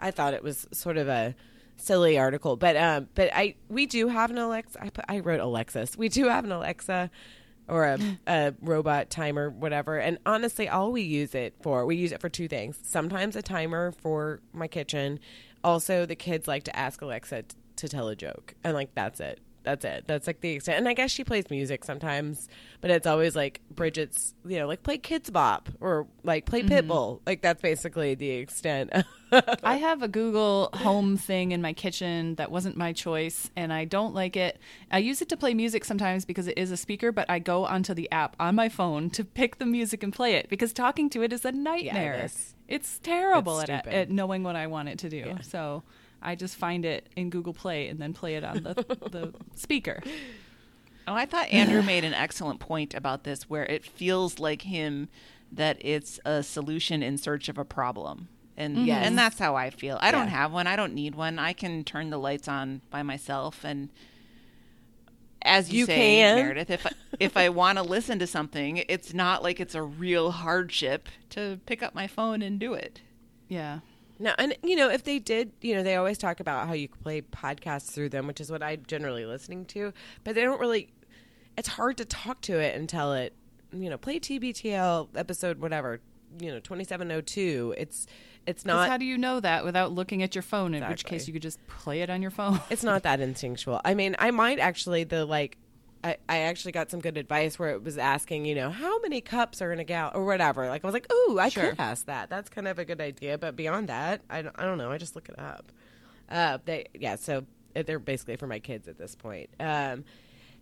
I thought it was sort of a silly article, but um, but I we do have an Alexa. I put, I wrote Alexis. We do have an Alexa or a, [GASPS] a robot timer, whatever. And honestly, all we use it for, we use it for two things. Sometimes a timer for my kitchen. Also, the kids like to ask Alexa t- to tell a joke, and like that's it. That's it. That's like the extent. And I guess she plays music sometimes, but it's always like Bridget's, you know, like play Kidz Bop or like play mm-hmm. Pitbull. Like that's basically the extent. [LAUGHS] I have a Google Home thing in my kitchen that wasn't my choice, and I don't like it. I use it to play music sometimes because it is a speaker, but I go onto the app on my phone to pick the music and play it because talking to it is a nightmare. is. It's terrible It's at, at knowing what I want it to do. So I just find it in Google Play and then play it on the, the [LAUGHS] speaker. Oh, I thought Andrew made an excellent point about this, where it feels like him that it's a solution in search of a problem. And Yes. and that's how I feel. I don't Yeah. have one. I don't need one. I can turn the lights on by myself and as you, You say, can. Meredith, if I, if I want to listen to something, it's not like it's a real hardship to pick up my phone and do it. Yeah. No, and you know, if they did, you know, they always talk about how you play podcasts through them, which is what I'm generally listening to, but they don't really. It's hard to talk to it and tell it, you know, play TBTL episode whatever, you know, 2702. It's it's not how do you know that without looking at your phone? In which case, you could just play it on your phone. it's not that instinctual. I mean, I might actually the like. I, I actually got some good advice where it was asking, you know, how many cups are in a gallon or whatever. Like I was like, ooh, I Sure. could ask that. That's kind of a good idea. But beyond that, I don't, I don't know. I just look it up. Uh, they yeah. So uh, they're basically for my kids at this point. Um,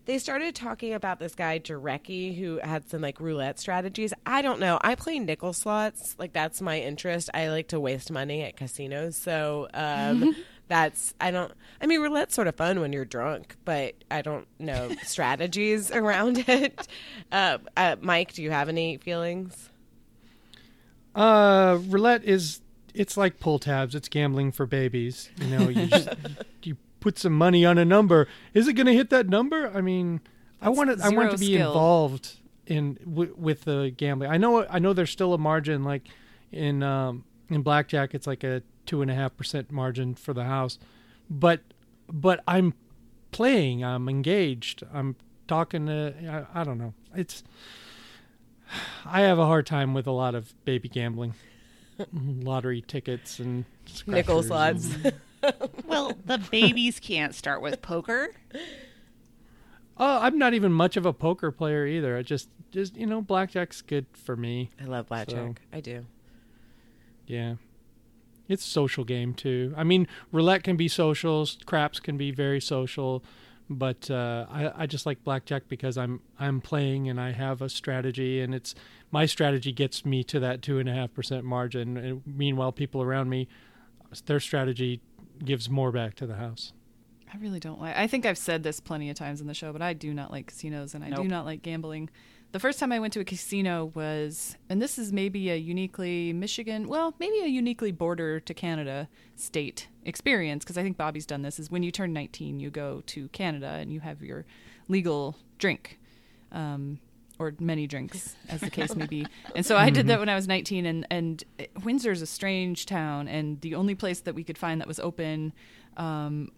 they started talking about this guy Jarecki who had some like roulette strategies. I don't know. I play nickel slots. Like that's my interest. I like to waste money at casinos. So um, [LAUGHS] that's I don't. I mean, roulette's sort of fun when you're drunk, but I don't know [LAUGHS] strategies around it. Uh, uh, Mike, do you have any feelings? Uh, roulette is it's like pull tabs. It's gambling for babies. You know, you just [LAUGHS] you put some money on a number. Is it going to hit that number? I mean, I want to I want to be skill. involved in w- with the gambling. I know I know there's still a margin like in um, in blackjack. It's like a two and a half percent margin for the house, but but I'm playing. I'm engaged. I'm talking to. I, I don't know. It's. [SIGHS] I have a hard time with a lot of baby gambling, [LAUGHS] lottery tickets and Nickel slots. and- [LAUGHS] Well, the babies can't start with poker. Oh, I'm not even much of a poker player either. I just, just you know, blackjack's good for me. I love blackjack. I do. Yeah, it's a social game too. I mean, roulette can be social, craps can be very social, but uh, I, I just like blackjack because I'm I'm playing and I have a strategy, and it's my strategy gets me to that two and a half percent margin. And meanwhile, people around me, their strategy gives more back to the house. I really don't like. I think I've said this plenty of times in the show, but I do not like casinos and I Nope. do not like gambling. The first time I went to a casino was, and this is maybe a uniquely Michigan, well, maybe a uniquely border to Canada state experience because I think Bobby's done this. Is when you turn 19, you go to Canada and you have your legal drink. Um, or many drinks, as the case may be. [LAUGHS] And so I did that when I was 19. And and Windsor's a strange town, and the only place that we could find that was open um,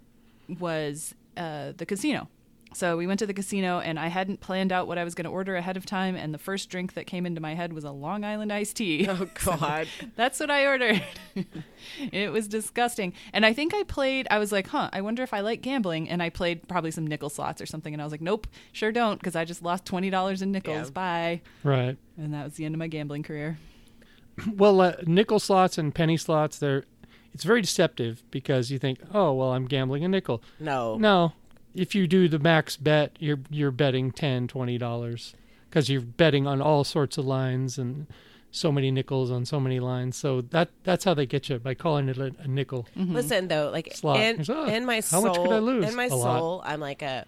was uh, the casino. So we went to the casino, and I hadn't planned out what I was going to order ahead of time. And the first drink that came into my head was a Long Island iced tea. Oh [LAUGHS] God. That's what I ordered. [LAUGHS] it was disgusting. And I think I played, I was like, huh, I wonder if I like gambling. And I played probably some nickel slots or something. And I was like, nope, sure don't, because I just lost $20 in nickels. Yeah. Bye. Right. And that was the end of my gambling career. [CLEARS THROAT] Well, uh, nickel slots and penny slots, they're it's very deceptive because you think, oh, well, I'm gambling a nickel. No. No, if you do the max bet, you're you're betting ten, twenty dollars because you're betting on all sorts of lines and so many nickels on so many lines. So that that's how they get you by calling it a, a nickel. Mm-hmm. Listen though, like Slot. in, It's, oh, in my how soul, much could I lose? in my A lot. soul, I'm like a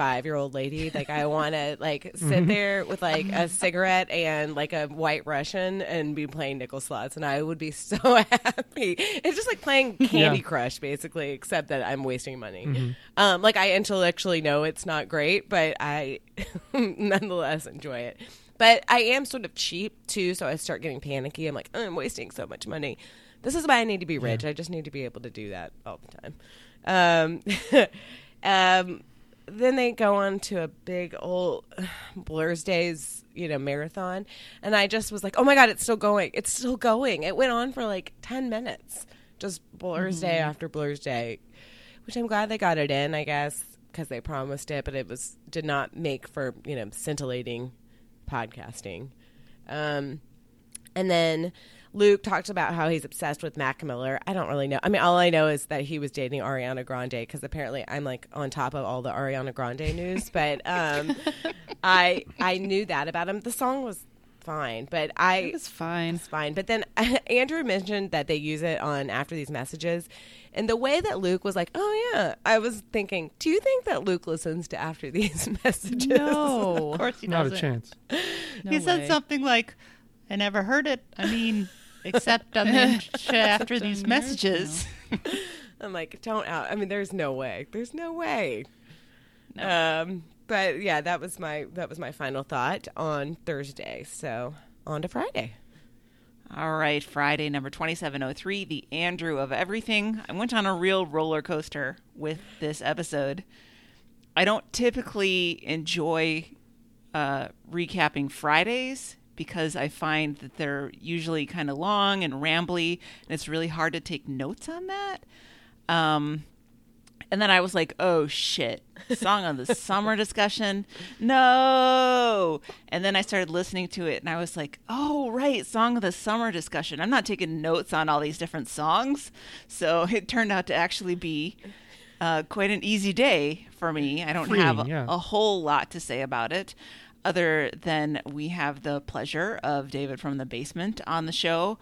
seventy-five year old lady. Like I [LAUGHS] want to like Mm-hmm. sit there with like a cigarette and like a white Russian and be playing nickel slots, and I would be [LAUGHS] so happy. It's just like playing Candy Yeah. Mm-hmm. Crush, basically, except that I'm wasting money. Um, like I intellectually know it's not great, but I [LAUGHS] nonetheless enjoy it. But I am sort of cheap too, so I start getting panicky. I'm like, "Oh, I'm wasting so much money. This is why I need to be rich. I just need to be able to do that all the time. Um, um, then they go on to a big old [SIGHS] Blur's Days, you know, marathon, and I just was like, oh my god, it's still going. It's still going. It went on for like ten minutes, just Blur's Day after Blur's Day, which I'm glad they got it in. I guess because they promised it, but it was did not make for you know scintillating podcasting. Um, and then Luke talked about how he's obsessed with Mac Miller. I don't really know. I mean, all I know is that he was dating Ariana Grande because apparently I'm like on top of all the Ariana Grande news. But um, [LAUGHS] I I knew that about him. The song was fine, but I It was fine. it's fine. But then [LAUGHS] Andrew mentioned that they use it on after these messages. And the way that Luke was like, "Oh yeah," I was thinking, "Do you think that Luke listens to after [LAUGHS] these messages?" No. Of course he doesn't. Not a doesn't. chance. No he said something like, "I never heard it. I mean, except on the [LAUGHS] after these on yours, messages." [LAUGHS] I'm like, don't out. I mean, there's no way. There's no way. Um, but yeah, that was my that was my final thought on Thursday. So on to Friday. All right, Friday number 2703, the Andrew of everything. I went on a real roller coaster with this episode. I don't typically enjoy uh, recapping Fridays because I find that they're usually kind of long and rambly, and it's really hard to take notes on that. Um, and then I was like, oh shit, song of the [LAUGHS] summer discussion. No. And then I started listening to it and I was like, oh, right, song of the summer discussion. I'm not taking notes on all these different songs. So [LAUGHS] it turned out to actually be uh, quite an easy day for me. I don't have a, yeah. a whole lot to say about it. Other than we have the pleasure of David from the basement on the show.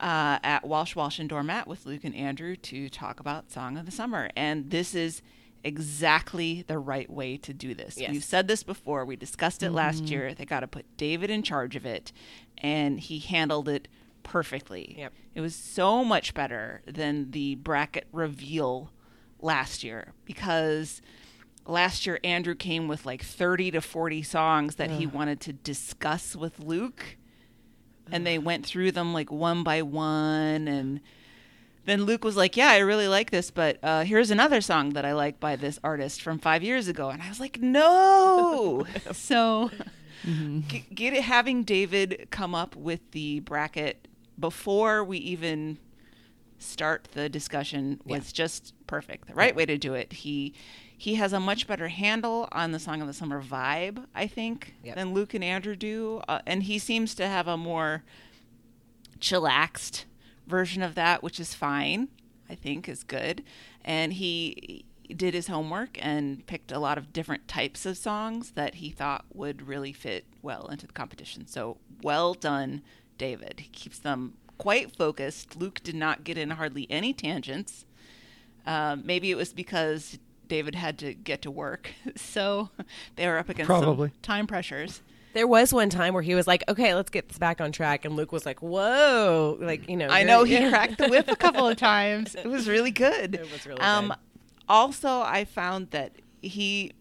uh, at Walsh Walsh and Doormat with Luke and Andrew to talk about Song of the Summer. And this is exactly the right way to do this. Yes. We've said this before. We discussed it last year. They got to put David in charge of it, and he handled it perfectly. Yep. It was so much better than the bracket reveal last year because last year Andrew came with like 30 to 40 songs that he wanted to discuss with Luke and they went through them like one by one and then Luke was like, "Yeah, I really like this, but uh, here's another song that I like by this artist from five years ago." And I was like, "No!" [LAUGHS] so, g- get it. Having David come up with the bracket before we even start the discussion was just perfect. The right way to do it. He he has a much better handle on the Song of the Summer vibe, I think, Yep. than Luke and Andrew do, uh, and he seems to have a more chillaxed version of that, which is fine. I think is good. And he did his homework and picked a lot of different types of songs that he thought would really fit well into the competition. So well done, David. He keeps them quite focused. Luke did not get in hardly any tangents. Um, maybe it was because David had to get to work, [LAUGHS] so they were up against some Probably. time pressures. There was one time where he was like, "Okay, let's get this back on track," and Luke was like, "Whoa!" Like you know, I know he yeah. [LAUGHS] cracked the whip a couple of times. It was really good. It was really um, good. Also, I found that he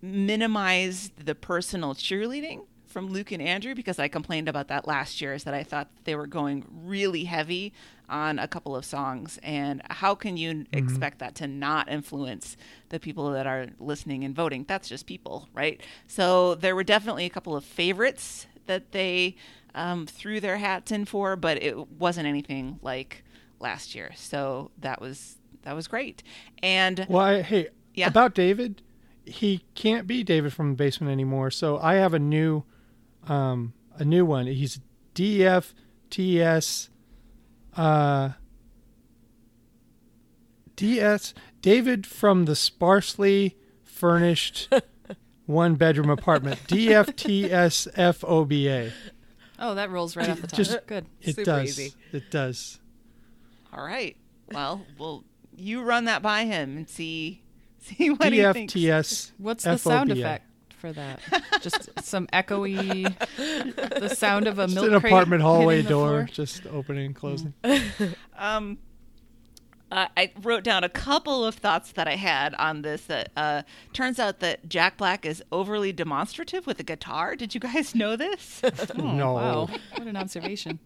minimized the personal cheerleading from Luke and Andrew because I complained about that last year. Is that I thought they were going really heavy on a couple of songs, and how can you expect that to not influence the people that are listening and voting? That's just people, right? So there were definitely a couple of favorites that they um, threw their hats in for, but it wasn't anything like last year. So that was that was great. And Well, I, hey, Yeah. about David, he can't be David from the basement anymore. So I have a new, um, a new one. He's DFTS, uh, DS David from the sparsely furnished [LAUGHS] one bedroom apartment. DFTSFOBA. Oh, that rolls right off the top. Just- Good. It Super does. easy. It does. all right, well, well, you run that by him and see [LAUGHS] see what he thinks. DFTS. What's the sound effect for that? Just some echoey, the sound of a Just milk an crate apartment hallway door, just opening and closing. [LAUGHS] Um, uh, I wrote down a couple of thoughts that I had on this. That uh, turns out that Jack Black is overly demonstrative with the guitar. Did you guys know this? [LAUGHS] oh, no. Wow, what an observation.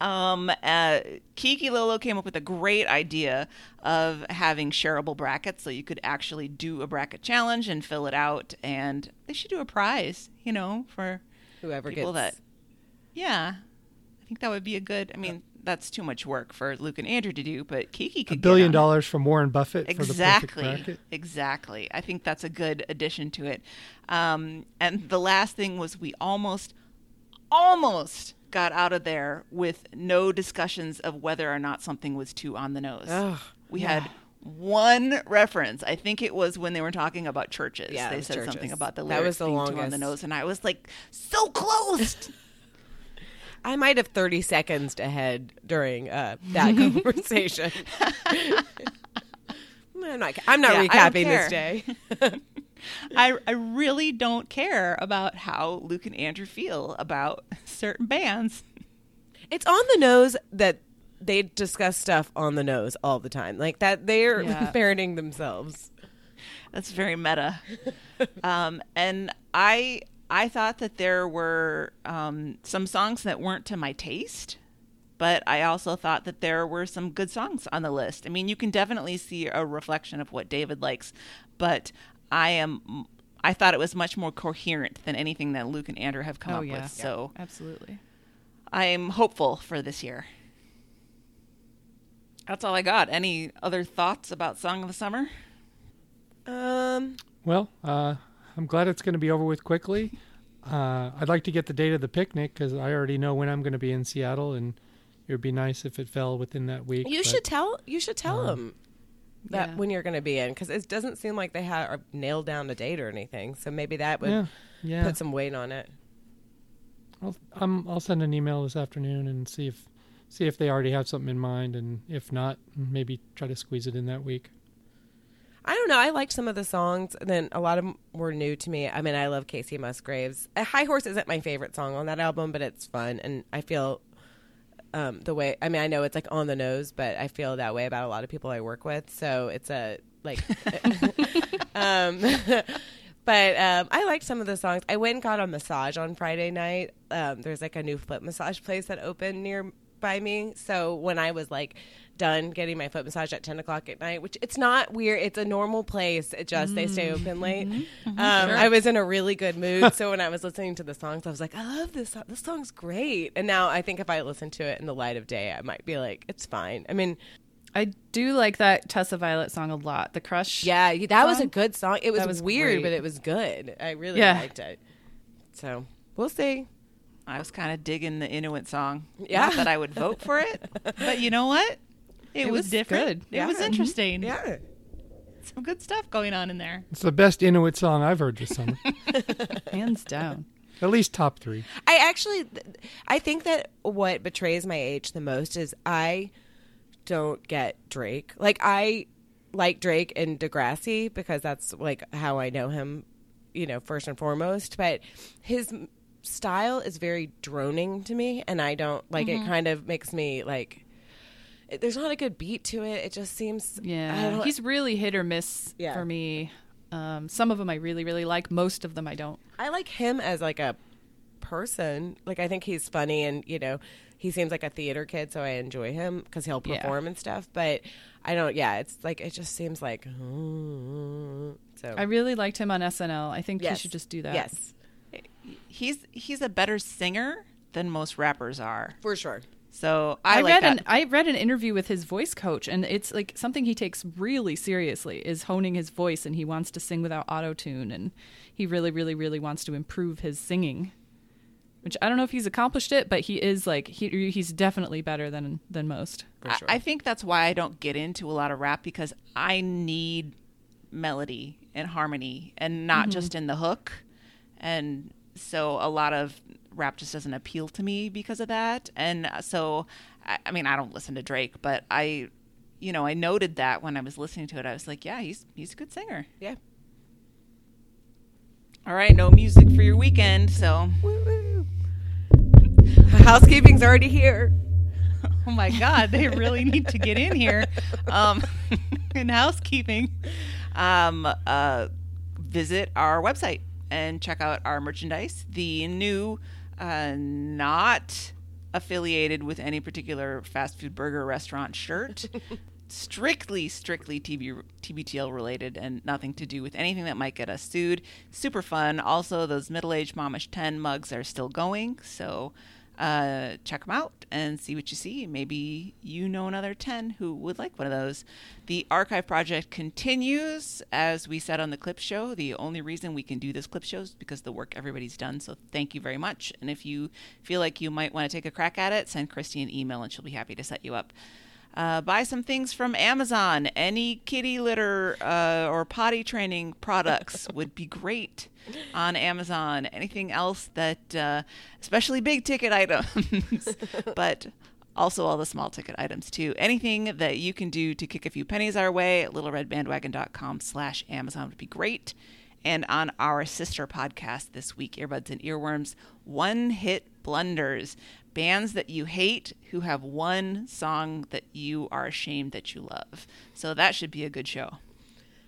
Um, uh, Kiki Lolo came up with a great idea of having shareable brackets so you could actually do a bracket challenge and fill it out. And they should do a prize, you know, for Whoever people gets that. Yeah, I think that would be a good. I mean, that's too much work for Luke and Andrew to do, but Kiki could get A billion on dollars from Warren Buffett for the perfect Exactly. bracket. Exactly. I think that's a good addition to it. Um, and the last thing was we almost, almost got out of there with no discussions of whether or not something was too on the nose. Ugh, we had one reference. I think it was when they were talking about churches. Yeah, they said churches. something about the That was the being too on the nose, and I was like, so close. [LAUGHS] [LAUGHS] I might have 30 seconds ahead during uh, that [LAUGHS] conversation. I'm not. I'm not Yeah, recapping this day. [LAUGHS] I, I really don't care about how Luke and Andrew feel about [LAUGHS] certain bands. It's on the nose that they discuss stuff on the nose all the time, like that. They're [LAUGHS] Yeah. parenting themselves. That's very meta. um, and I I thought that there were um, some songs that weren't to my taste, but I also thought that there were some good songs on the list. I mean, you can definitely see a reflection of what David likes, but I am I thought it was much more coherent than anything that Luke and Andrew have come oh up yeah, with. So absolutely. I am hopeful for this year. That's all I got. Any other thoughts about Song of the Summer? Um, Well, uh, I'm glad it's going to be over with quickly. Uh, I'd like to get the date of the picnic because I already know when I'm going to be in Seattle, and it would be nice if it fell within that week. you but- should tell. You should tell them that Yeah. when you're going to be in, because it doesn't seem like they have nailed down a date or anything. So maybe that would Yeah, yeah. put some weight on it. I'll, I'm, I'll send an email this afternoon and see if see if they already have something in mind, and if not, maybe try to squeeze it in that week. I don't know. I liked some of the songs, and then a lot of them were new to me. I mean, I love Kacey Musgraves. Uh, High Horse isn't my favorite song on that album, but it's fun, and I feel um, the way. I mean, I know it's like on the nose, but I feel that way about a lot of people I work with. So it's a like. [LAUGHS] [LAUGHS] um, [LAUGHS] but um, I liked some of the songs. I went and got a massage on Friday night. Um, there's like a new foot massage place that opened near by me. So when I was like done getting my foot massage at 10 o'clock at night, which it's not weird. It's a normal place. It just, they stay mm-hmm. open late. Mm-hmm. Mm-hmm. Um, I was in a really good mood. [LAUGHS] so when I was listening to the songs, I was like, I love this song. This song's great. And now I think if I listen to it in the light of day, I might be like, it's fine. I mean, I do like that Tessa Violet song a lot. The Crush. yeah, that was a good song. It was, was weird, great. but it was good. I really Yeah. liked it. So we'll see. I was kind of digging the Inuit song. Yeah. Not that I would vote for it, but you know what? It, It was, was different. good. It was interesting. Yeah. Some good stuff going on in there. It's the best Inuit song I've heard this summer. [LAUGHS] Hands down. At least top three. I actually, I think that what betrays my age the most is I don't get Drake. Like I like Drake and Degrassi because that's like how I know him, you know, first and foremost. But his style is very droning to me, and I don't like it. Mm-hmm. Kind of makes me like. It- There's not a good beat to it. It just seems. I Yeah. don't- He's really hit or miss Yeah. for me. Um, some of them I really, really like. Most of them I don't. I like him as like a person. Like I think he's funny, and you know, he seems like a theater kid, so I enjoy him because he'll Yeah. perform and stuff. But I don't. Yeah, it's like it just seems like. So I really liked him on SNL. I think yes. he should just do that. Yes, He's he's a better singer than most rappers are. for sure. So I, I, like read that. an I read an interview with his voice coach, and it's like something he takes really seriously is honing his voice, and he wants to sing without auto tune, and he really, really, really wants to improve his singing. Which I don't know if he's accomplished it, but he is like he he's definitely better than than most. For I- sure. I think that's why I don't get into a lot of rap because I need melody and harmony and not mm-hmm. just in the hook. And so a lot of rap just doesn't appeal to me because of that. And so, I, I mean, I don't listen to Drake, but I, you know, I noted that when I was listening to it, I was like, yeah, he's he's a good singer. Yeah. All right, no music for your weekend, so Housekeeping's already here. [LAUGHS] Oh my God, they really need to get in here. Um, [LAUGHS] in housekeeping, um, uh, visit our website and check out our merchandise. The new, uh, not affiliated with any particular fast food burger restaurant shirt. [LAUGHS] strictly, strictly TB, TBTL related and nothing to do with anything that might get us sued. Super fun. Also, those middle aged momish 10 mugs are still going. So uh, check them out and see what you see. Maybe you know another 10 who would like one of those. The archive project continues. As we said on the clip show, the only reason we can do this clip show is because the work everybody's done. So thank you very much. And if you feel like you might want to take a crack at it, send Christy an email and she'll be happy to set you up. Uh, buy some things from Amazon. Any kitty litter uh, or potty training products [LAUGHS] would be great on Amazon. Anything else that, uh, especially big ticket items, [LAUGHS] but also all the small ticket items too. Anything that you can do to kick a few pennies our way at littleredbandwagon.com slash Amazon would be great. And on our sister podcast this week, Earbuds and Earworms, One Hit Blunders. Bands that you hate who have one song that you are ashamed that you love. So that should be a good show.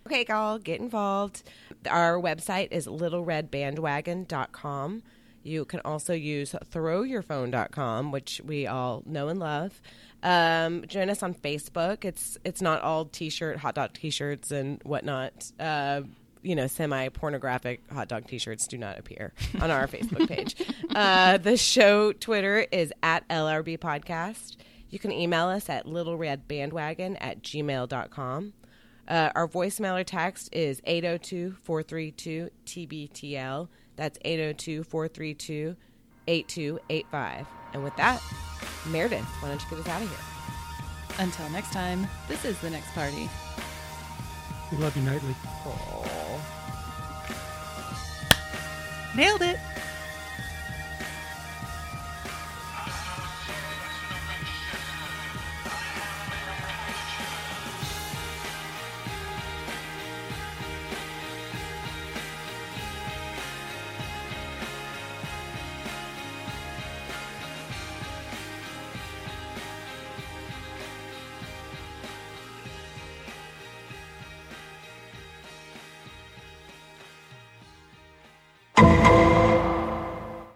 Okay, y'all, get involved. Our website is littleredbandwagon.com. You can also use throwyourphone.com, which we all know and love. Um, join us on Facebook. It's it's not all t-shirt, hot dog t-shirts and whatnot. Uh, you know, semi pornographic hot dog t shirts do not appear [LAUGHS] on our Facebook page. Uh, the show Twitter is at LRB Podcast. You can email us at littleredbandwagon at gmail.com. Uh, our voicemail or text is 802 432 TBTL. That's 802 432 8285. And with that, Meredith, why don't you get us out of here? Until next time, this is the next party. We love you nightly. Nailed it.